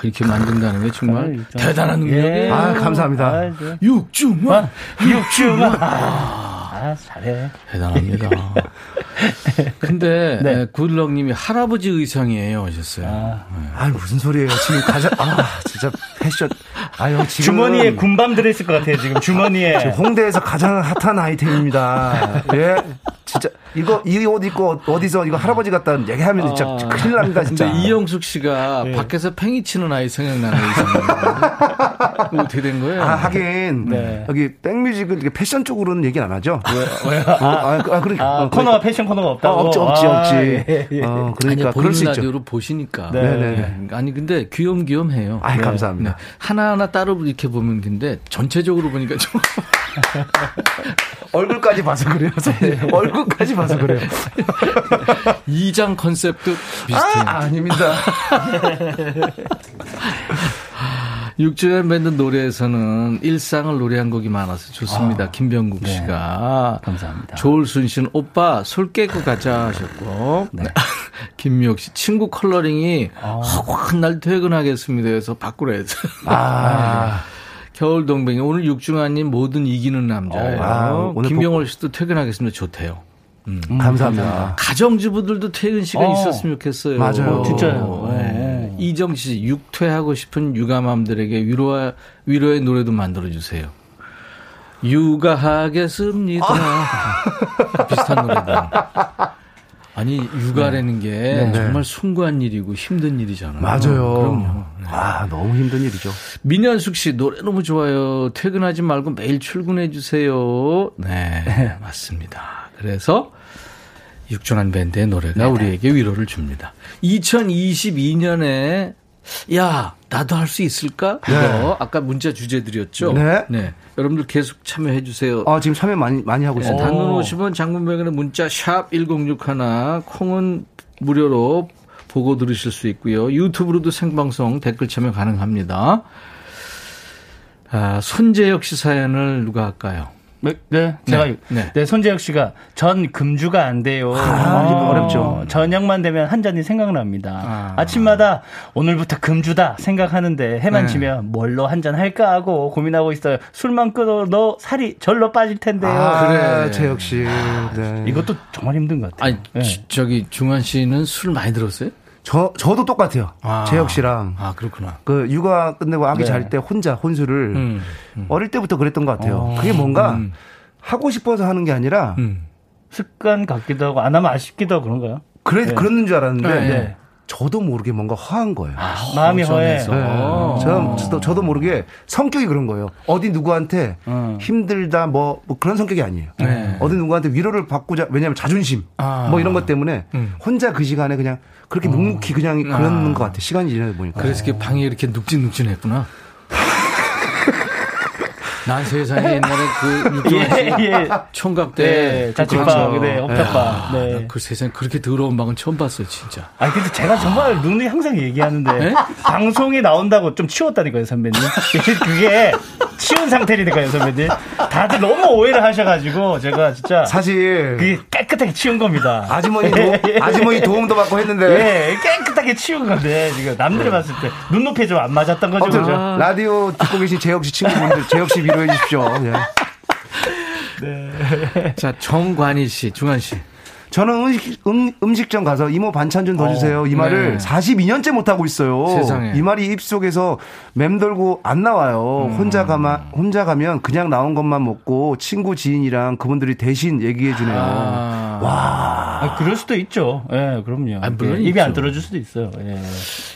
이렇게 만든다는 게 정말 대단한 예. 능력이에요. 아 감사합니다. 아, 저- 육중만 육중아. 아, 잘해. 대단합니다. 근데 네. 네. 구일럭님이 할아버지 의상이에요 하셨어요. 아. 아 무슨 소리예요 지금 가자 아 진짜 패션 아유 지금 주머니에 군밤 들어있을 것 같아요, 지금 주머니에. 지금 홍대에서 가장 핫한 아이템입니다. 예. 진짜 이거 이 옷 입고 어디서 이거 할아버지 같다 얘기하면 진짜 아, 큰일 납니다 진짜. 이영숙 씨가 네. 밖에서 팽이 치는 아이 생각나는 거 어떻게 된 거예요? 아, 하긴 네. 여기 백뮤직은 패션 쪽으로는 얘기 안 하죠. 왜? 왜? 아, 아, 아, 그러니까 아, 어, 코너가 그러니까. 패션 코너가 없다고. 아, 없지 없지 아, 없지. 예, 예. 어, 그러니까 아니, 그럴 수 있죠. 라디오로 보시니까. 네. 네. 네. 아니 근데 귀염귀염해요. 아, 감사합니다. 네. 하나하나 따로 이렇게 보면 근데 전체적으로 보니까 좀 얼굴까지 봐서 그래요. 네. 얼굴 2장까지 봐서 그래요. 2장 컨셉도 비슷해요. 아, 아닙니다. 육중완 밴드 노래에서는 일상을 노래한 곡이 많아서 좋습니다. 아, 김병국 네. 씨가. 네, 감사합니다. 조울순 씨는 오빠 술 깨고 가자 하셨고. 네. 네. 김미옥 씨 친구 컬러링이 아. 확날 퇴근하겠습니다 해서 바꾸라 해서. 아. 겨울 동백이 오늘 육중완님 모든 이기는 남자예요. 어, 아, 김경월 씨도 퇴근하겠습니다. 좋대요. 감사합니다. 가정주부들도 퇴근 시간 어. 있었으면 좋겠어요. 맞아요. 진짜요. 네. 어. 이정 씨 육퇴하고 싶은 육아맘들에게 위로와 위로의 노래도 만들어 주세요. 육아하겠습니다. 비슷한 노래다. 아니 육아라는 게 네. 정말 숭고한 일이고 힘든 일이잖아요. 맞아요. 그럼요. 아, 너무 힘든 일이죠. 민현숙 씨 노래 너무 좋아요. 퇴근하지 말고 매일 출근해 주세요. 네, 맞습니다. 그래서 육중한 밴드의 노래가 우리에게 위로를 줍니다. 2022년에 야 나도 할 수 있을까? 이거 네. 아까 문자 주제 드렸죠. 네. 여러분들 계속 참여해 주세요. 아, 지금 참여 많이, 많이 하고 네, 있습니다. 단문 50원 장문백원의 문자 샵 1061 콩은 무료로 보고 들으실 수 있고요. 유튜브로도 생방송 댓글 참여 가능합니다. 아, 손재혁 씨 사연을 누가 할까요? 네, 네, 제가 네, 네, 네. 손재혁 씨가 전 금주가 안 돼요. 아, 어, 어렵죠. 저녁만 되면 한 잔이 생각납니다. 아. 아. 침마다 오늘부터 금주다 생각하는데 해만 네. 지면 뭘로 한 잔 할까 하고 고민하고 있어요. 술만 끊어도 살이 절로 빠질 텐데요. 아, 그래. 제 역시. 네. 이것도 정말 힘든 것 같아요. 아니, 네. 지- 저기 중환 씨는 술 많이 들었어요? 저, 저도 똑같아요. 아. 재혁 씨랑. 아, 그렇구나. 그 육아 끝내고 아기 네. 잘때 혼자 혼술을 음, 어릴 때부터 그랬던 것 같아요. 어. 그게 뭔가 음. 하고 싶어서 하는 게 아니라 음. 습관 같기도 하고 안 하면 아쉽기도 하고 그런가요? 그래 네. 그랬는 줄 알았는데 네. 네. 저도 모르게 뭔가 허한 거예요. 마음이 허해. 허전해서. 네. 어. 저는 저도, 저도 모르게 성격이 그런 거예요. 어디 누구한테 음. 힘들다 뭐, 뭐 그런 성격이 아니에요. 네. 어디 누구한테 위로를 받고자 왜냐하면 자존심 아. 뭐 이런 것 때문에 음. 혼자 그 시간에 그냥 그렇게 묵묵히 그냥 그런 것 같아. 시간이 지나다 보니까. 그래서 이렇게 방이 이렇게 눅진눅진했구나. 난 세상에 옛날에 그 육종환 씨 예, 예. 총각 때 네, 자취방, 네, 옥탑방. 야, 네. 나그 세상 그렇게 더러운 방은 처음 봤어요, 진짜. 아 근데 제가 정말 눈이 항상 얘기하는데 네? 방송에 나온다고 좀 치웠다니까요 선배님 그게 치운 상태니까요 선배님 다들 너무 오해를 하셔가지고 제가 진짜 사실 그게 깨끗하게 치운 겁니다 아주머니 도, 아주머니 도움도 받고 했는데 예 깨끗하게 치운 건데 지금 남들이 봤을 때 눈높이에 좀안 맞았던 거죠 그죠? 라디오 듣고 계신 재혁 씨 친구분들 재혁 씨 위로해 주십시오. 예. 자, 정관희 씨, 중환 씨. 저는 음식, 음, 음식점 가서 이모 반찬 좀 더 주세요. 이 말을 네. 42년째 못하고 있어요. 세상에. 이 말이 입속에서 맴돌고 안 나와요. 음. 혼자 가마, 혼자 가면 그냥 나온 것만 먹고 친구 지인이랑 그분들이 대신 얘기해 주네요. 아, 아, 그럴 수도 있죠 예 그럼요 아, 물론 예, 입이 안. 들어줄 수도 있어요 예.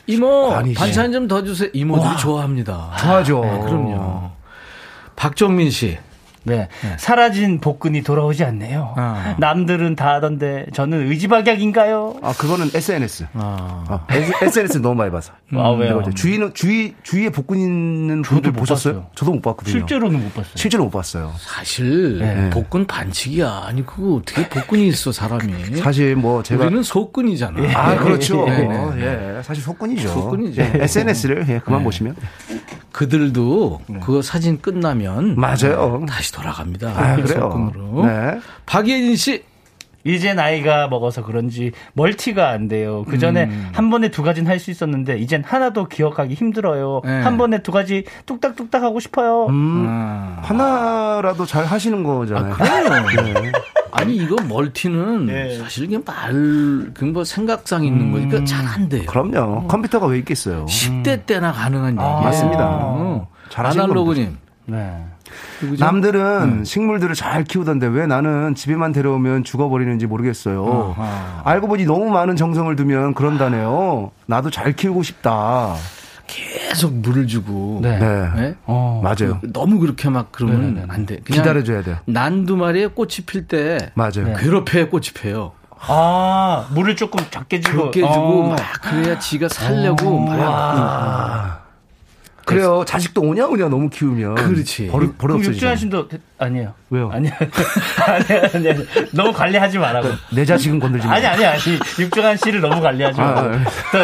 이모. 반찬 좀 더 주세요. 이모들이 좋아합니다. 좋아하죠. 네, 그럼요. 박정민 씨. 네. 사라진 복근이 돌아오지 않네요. 아. 남들은 다 하던데 저는 의지박약인가요? 아, 그거는 SNS. 아, 아, SNS 너무 많이 봐서. 아, 왜요? 주위는, 주위, 주위에 복근 있는 분들 못 보셨어요? 봤어요. 저도 못 봤거든요. 실제로는 못 봤어요. 실제로 못 봤어요. 사실 네. 복근 반칙이야. 아니 그거 어떻게 복근이 있어 사람이? 사실 뭐 제가 우리는 속근이잖아. 아, 그렇죠. 네, 네, 네. 예, 사실 속군이죠. 속군이죠. SNS를 예, 그만 네. 보시면. 그들도 그거 사진 끝나면 맞아요. 다시 돌아갑니다. 아, 그래요. 네. 박예진 씨. 이제 나이가 먹어서 그런지 멀티가 안 돼요. 그 전에 음. 한 번에 두 가지는 할 수 있었는데 이젠 하나도 기억하기 힘들어요. 네. 한 번에 두 가지 뚝딱뚝딱 하고 싶어요. 음, 아. 하나라도 잘 하시는 거잖아요. 그래요. 아니 이거 멀티는 네. 사실 그냥 말, 그뭐 생각상 있는 거니까 잘안 돼요. 그럼요. 컴퓨터가 왜 있겠어요. 10대 때나 가능한 얘기예요. 아, 맞습니다. 어. 잘하시는 아날로그님. 네. 누구죠? 남들은 식물들을 잘 키우던데 왜 나는 집에만 데려오면 죽어버리는지 모르겠어요. 아하. 알고 보니 너무 많은 정성을 두면 그런다네요. 나도 잘 키우고 싶다. 계속 물을 주고. 네. 네. 네? 어. 맞아요. 너무 그렇게 막 그러면 네네네. 안 돼. 그냥 기다려줘야 돼요. 난두 마리에 꽃이 필 때 맞아요. 네. 괴롭혀야 꽃이 펴요. 아, 물을 조금 작게 주고. 적게 주고 어. 막 그래야 지가 살려고 막. 아. 그래요. 자식도 오냐 오냐 너무 키우면. 그렇지. 버릇, 버릇 그럼 없어지죠. 육주한 씨도 아니에요. 왜요? 아니요. 아니요, 아니요. 너무 관리하지 말라고. 내 자식은 건들지 마. 아니, 아니, 아니. 육주한 씨를 너무 관리하지 아, 말고. 아, 또,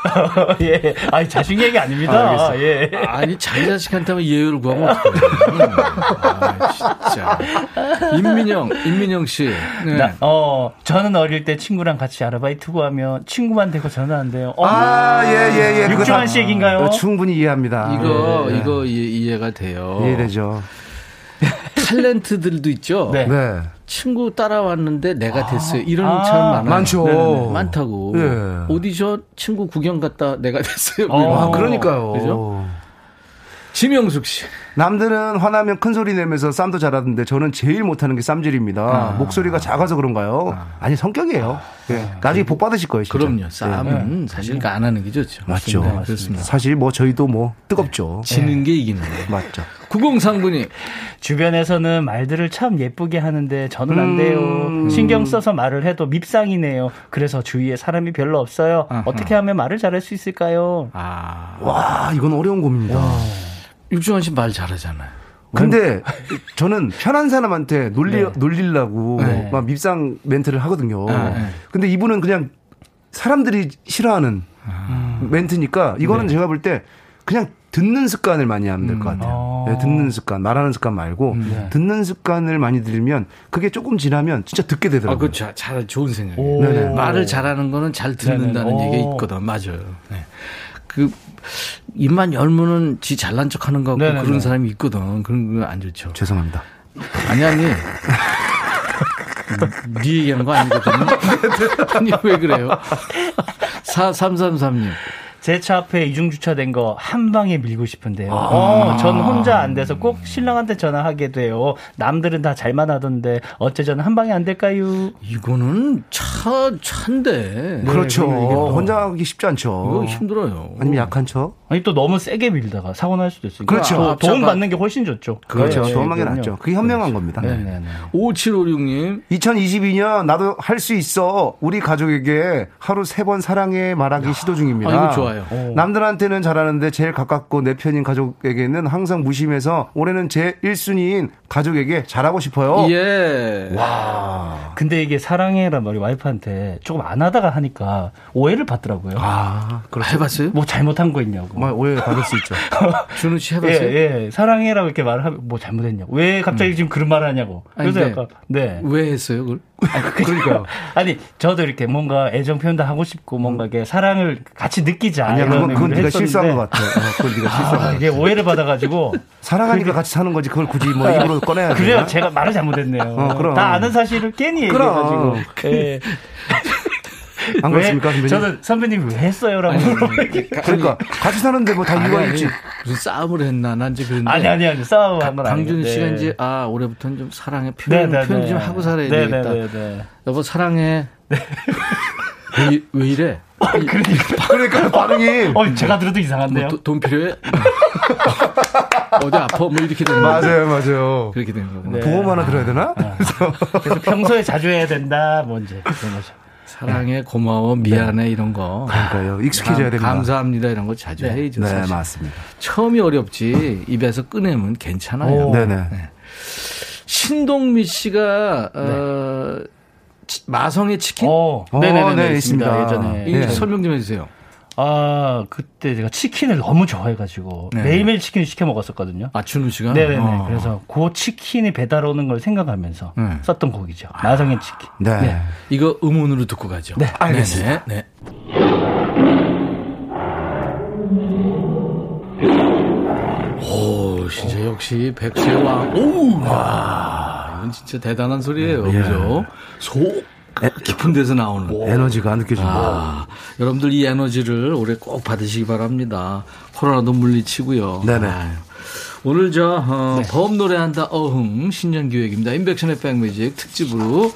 예. 아니, 자식 얘기 아닙니다. 예. 아니 자기 자식한테만 예의를 구하면 어떡해. 아, 진짜. 임민영, 임민영 씨. 네. 나, 어, 저는 어릴 때 친구랑 같이 아르바이트 구하면 친구만 되고 저는 안 돼요. 어, 아, 예, 예, 예. 다- 씨 얘기인가요? 어, 충분히 이해합니다. 이거 예, 예. 이거 이해, 이해가 돼요. 이해되죠. 탤런트들도 있죠. 네. 네. 친구 따라왔는데 내가 됐어요. 이런 아, 참 많아요. 많죠. 네네네, 많다고. 예. 오디션 친구 구경 갔다 내가 됐어요. 어. 아, 그러니까요. 그죠? 지명숙 씨. 남들은 화나면 큰 소리 내면서 쌈도 잘하던데 저는 제일 못하는 게 쌈질입니다. 아. 목소리가 작아서 그런가요? 아. 니 성격이에요. 예. 나중에 복 받으실 거예요. 진짜. 그럼요. 쌈은 예. 사실 안 하는 게 좋죠. 맞죠. 네, 그렇습니다. 사실 뭐 저희도 뭐 뜨겁죠. 지는 게 이기는 거예요. 맞죠. 90상분이 주변에서는 말들을 참 예쁘게 하는데 저는 안 음. 돼요. 신경 써서 말을 해도 밉상이네요. 그래서 주위에 사람이 별로 없어요. 어떻게 하면 말을 잘할 수 있을까요? 아. 와, 이건 어려운 고민이다. 육중환 씨말 잘하잖아요. 근데 저는 편한 사람한테 놀리, 놀리려고 네. 막 밉상 멘트를 하거든요. 네. 근데 이분은 그냥 사람들이 싫어하는 멘트니까 이거는 제가 볼 때 그냥 듣는 습관을 많이 하면 될 것 같아요. 네, 듣는 습관, 말하는 습관 말고 듣는 습관을 많이 들이면 그게 조금 지나면 진짜 듣게 아, 되더라고요. 그거 잘, 잘 좋은 생각이에요. 말을 잘하는 거는 잘 듣는다는. 얘기가 오. 있거든. 맞아요. 네. 그 입만 열면은 지 잘난 척 하는 거 같고 네네네. 그런 사람이 있거든. 그런 거 안 좋죠. 죄송합니다. 아니 아니. 네 얘기하는 거 아니거든요. 아니 왜 그래요? 4333님. 제 차 앞에 이중 주차된 거 한 방에 밀고 싶은데요. 아. 어, 전 혼자 안 돼서 꼭 신랑한테 전화하게 돼요. 남들은 다 잘만 하던데 어째 저는 한 방에 안 될까요? 이거는 차 차인데. 그렇죠. 네, 이게 또 혼자 하기 쉽지 않죠. 이거 힘들어요. 아니면 약한 척? 아니 또 너무 세게 밀다가 사고 날 수도 있으니까 그렇죠. 도- 도움 받는 게 훨씬 좋죠. 그렇죠. 네, 도움하기 그럼요. 낫죠. 그게 현명한 겁니다. 네, 네, 네. 5756님. 2022년 나도 할 수 있어. 우리 가족에게 하루 세 번 사랑해 말하기 시도 중입니다. 아, 이거 좋아요. 오. 남들한테는 잘하는데 제일 가깝고 내 편인 가족에게는 항상 무심해서 올해는 제 1순위인 가족에게 잘하고 싶어요. 예. 와. 근데 이게 사랑해란 말이 와이프한테 조금 안 하다가 하니까 오해를 받더라고요. 아, 해봤어요? 뭐 잘못한 거 있냐고. 뭐 오해 받을 수 있죠. 준우 씨 해봤어요? 예, 예. 사랑해라고 이렇게 말을 하면 뭐 잘못했냐고. 왜 갑자기 지금 그런 말을 하냐고. 아니, 그래서 근데 약간 네. 왜 했어요, 그걸? 그러니까요. 아니 저도 이렇게 뭔가 애정 표현도 하고 싶고 뭔가 이게 사랑을 같이 느끼자. 아니야, 그건, 그건 네가 실수한 것 같아. 어, 그건 네가 실수한 것 아, 같아. 이게 오해를 받아가지고 사랑하니까 같이 사는 거지. 그걸 굳이 뭐 입으로 꺼내야 돼. 그래요. 제가 말을 잘못했네요. 어, 그럼. 다 아는 사실을 그럼. 얘기해가지고. 예. 안 그렇습니까, 왜- 선배님? 저는 선배님 왜 했어요라고 물어보니까 그러니까 같이 사는데 뭐 다 이유가 있지. 무슨 싸움을 했나? 난 이제 그런데. 아니 아니 아니 싸움 한건 아니고. 강준 씨가 네. 이제 아 올해부터는 좀 사랑해 표현 네, 네, 표현 네. 좀 하고 살아야 네, 되겠다. 네, 네, 네. 여보 사랑해. 왜, 왜 이래? 그러니까 반응이. 어, 제가 들어도 이상한데요. 뭐 도- 돈 필요해? 어디 아파? 뭐 이렇게 되는 맞아요, 거죠. 맞아요. 그렇게 되는 거구나. 네. 보험 하나 들어야 되나? 그래서 평소에 자주 해야 된다. 뭐 이제 그런 거죠. 사랑해, 고마워, 미안해 이런 거. 그러니까요. 익숙해져야 감- 됩니다. 감사합니다 이런 거 자주 해야죠. 네, 사실. 맞습니다. 처음이 어렵지 입에서 꺼내면 괜찮아요. 오. 네네. 신동미 씨가 어, 치- 마성의 치킨 어, 어, 네네네 네, 있습니다. 있습니다. 예전에. 이 네. 설명 좀 해주세요. 아 그때 제가 치킨을 너무 좋아해가지고 네. 매일매일 치킨을 시켜 먹었었거든요. 아 준우 씨가 네네네. 어. 그래서 그 치킨이 배달 오는 걸 생각하면서 네. 썼던 곡이죠. 마성의 치킨. 네. 네. 이거 음원으로 듣고 가죠. 네, 알겠습니다. 네, 네. 오, 진짜 역시 백세의 왕. 오, 와, 이건 진짜 대단한 소리예요. 예. 그죠? 속 깊은 데서 나오는. 에너지가 느껴집니다. 아, 여러분들 이 에너지를 올해 꼭 받으시기 바랍니다. 코로나도 물리치고요. 네네. 아유. 오늘 저 어, 범 노래한다 어흥 신년 기획입니다. 인백션의 백뮤직 특집으로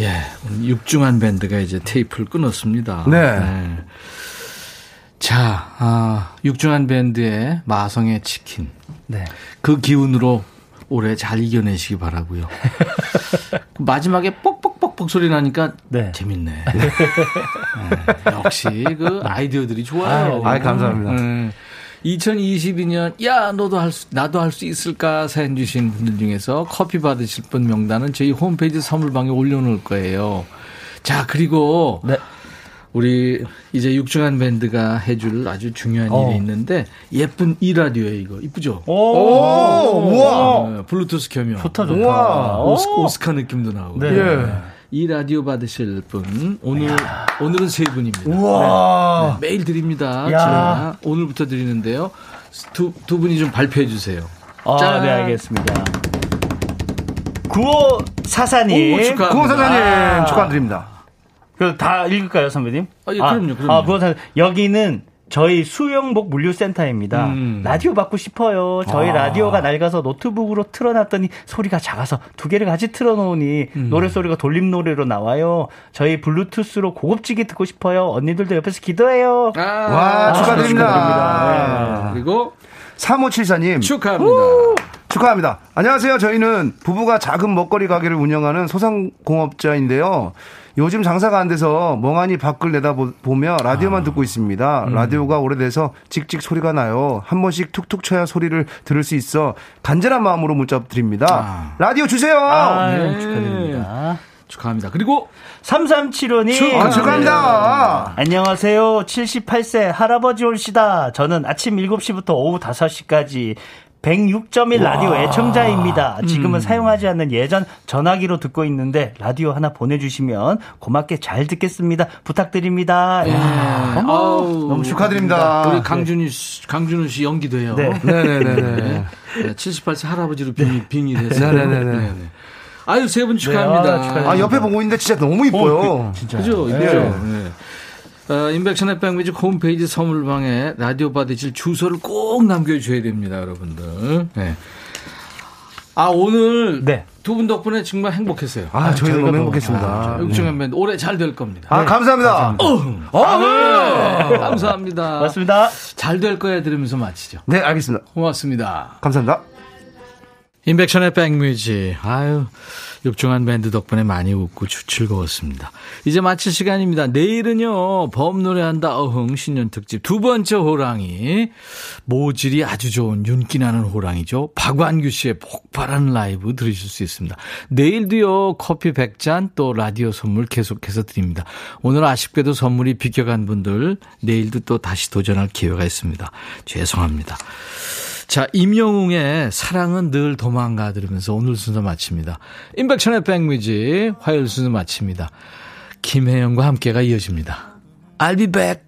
예 육중한 밴드가 이제 테이프를 끊었습니다. 네. 자, 아, 육중한 밴드의 마성의 치킨. 네. 그 기운으로 올해 잘 이겨내시기 바라고요. 마지막에 뻑 뻑뻑뻑 소리 나니까 네. 재밌네. 네, 역시 그 아이디어들이 좋아요. 아이, 감사합니다. 네. 2022년 야 너도 할 수, 나도 할 수 있을까 사연 주신 분들 중에서 커피 받으실 분 명단은 저희 홈페이지 선물방에 올려놓을 거예요. 자 그리고 네. 우리 이제 육중한 밴드가 해줄 아주 중요한 어. 일이 있는데 예쁜 이 라디오에 이거 이쁘죠? 오, 우와. 어, 블루투스 겸용. 좋다 좋다. 우와. 오스, 오. 오스카 느낌도 나오고. 네. 예. 이 라디오 받으실 분 오늘 오늘은 세 분입니다. 우와. 네, 매일 드립니다. 야. 제가 오늘부터 드리는데요. 두, 두 분이 좀 발표해 주세요. 아, 짠. 네 알겠습니다. 구호 사사님. 오, 축하. 구호 사장님 아. 축하드립니다. 그다 읽을까요, 선배님? 아, 예, 그럼요, 그럼요. 아, 구호 사 여기는 저희 수영복 물류센터입니다. 음. 라디오 받고 싶어요. 저희 아. 라디오가 낡아서 노트북으로 틀어놨더니 소리가 작아서 두 개를 같이 틀어놓으니 음. 노래 소리가 돌림 노래로 나와요. 저희 블루투스로 고급지게 듣고 싶어요. 언니들도 옆에서 기도해요. 와, 축하드립니다. 축하드립니다. 네. 그리고 3574님. 축하합니다. 축하합니다. 안녕하세요. 저희는 부부가 작은 먹거리 가게를 운영하는 소상공업자인데요. 요즘 장사가 안 돼서 멍하니 밖을 내다보며 라디오만 듣고 있습니다. 라디오가 오래돼서 찍찍 소리가 나요. 한 번씩 툭툭 쳐야 소리를 들을 수 있어 간절한 마음으로 문자 드립니다. 라디오 주세요. 아유, 네. 축하드립니다. 축하합니다. 그리고 3375님. 아, 축하합니다. 안녕하세요. 78세 할아버지 올시다. 저는 아침 7시부터 오후 5시까지 106.1 라디오 애청자입니다. 지금은 사용하지 않는 예전 전화기로 듣고 있는데 라디오 하나 보내주시면 고맙게 잘 듣겠습니다. 부탁드립니다. 야, 어머, 아우, 너무 축하드립니다. 우리 강준희 씨, 강준호 씨 연기도 해요. 네. 네네네네. 네, 78세 할아버지로 빙의, 빙의해서. 네네네네. 아유, 세 분 축하합니다. 네, 아, 축하드립니다. 아, 옆에 보고 있는데 진짜 너무 이뻐요. 진짜. 그죠? 네. 이쁘죠? 네. 어, 인백션의 백뮤직 홈페이지 선물방에 라디오 받으실 주소를 꼭 남겨주셔야 됩니다, 여러분들. 네. 아, 오늘 네. 두 분 덕분에 정말 행복했어요. 아, 저희가 너무 더- 행복했습니다. 육중한 밴드 올해 잘 될 겁니다. 아, 감사합니다. 아, 네. 감사합니다. 맞습니다. 잘 될 거야 들으면서 마치죠. 네, 알겠습니다. 고맙습니다. 감사합니다. 인백션의 백뮤직. 아유, 육중한 밴드 덕분에 많이 웃고 주- 즐거웠습니다. 이제 마칠 시간입니다. 내일은요, 범 노래한다 어흥 신년 특집 두 번째 호랑이. 모질이 아주 좋은 윤기나는 호랑이죠. 박완규 씨의 폭발하는 라이브 들으실 수 있습니다. 내일도요, 커피 100잔 또 라디오 선물 계속해서 드립니다. 오늘 아쉽게도 선물이 비껴간 분들, 내일도 또 다시 도전할 기회가 있습니다. 죄송합니다. 자, 임영웅의 사랑은 늘 도망가 들으면서 오늘 순서 마칩니다. 인백천의 백뮤직 화요일 순서 마칩니다. 김혜영과 함께가 이어집니다. I'll be back.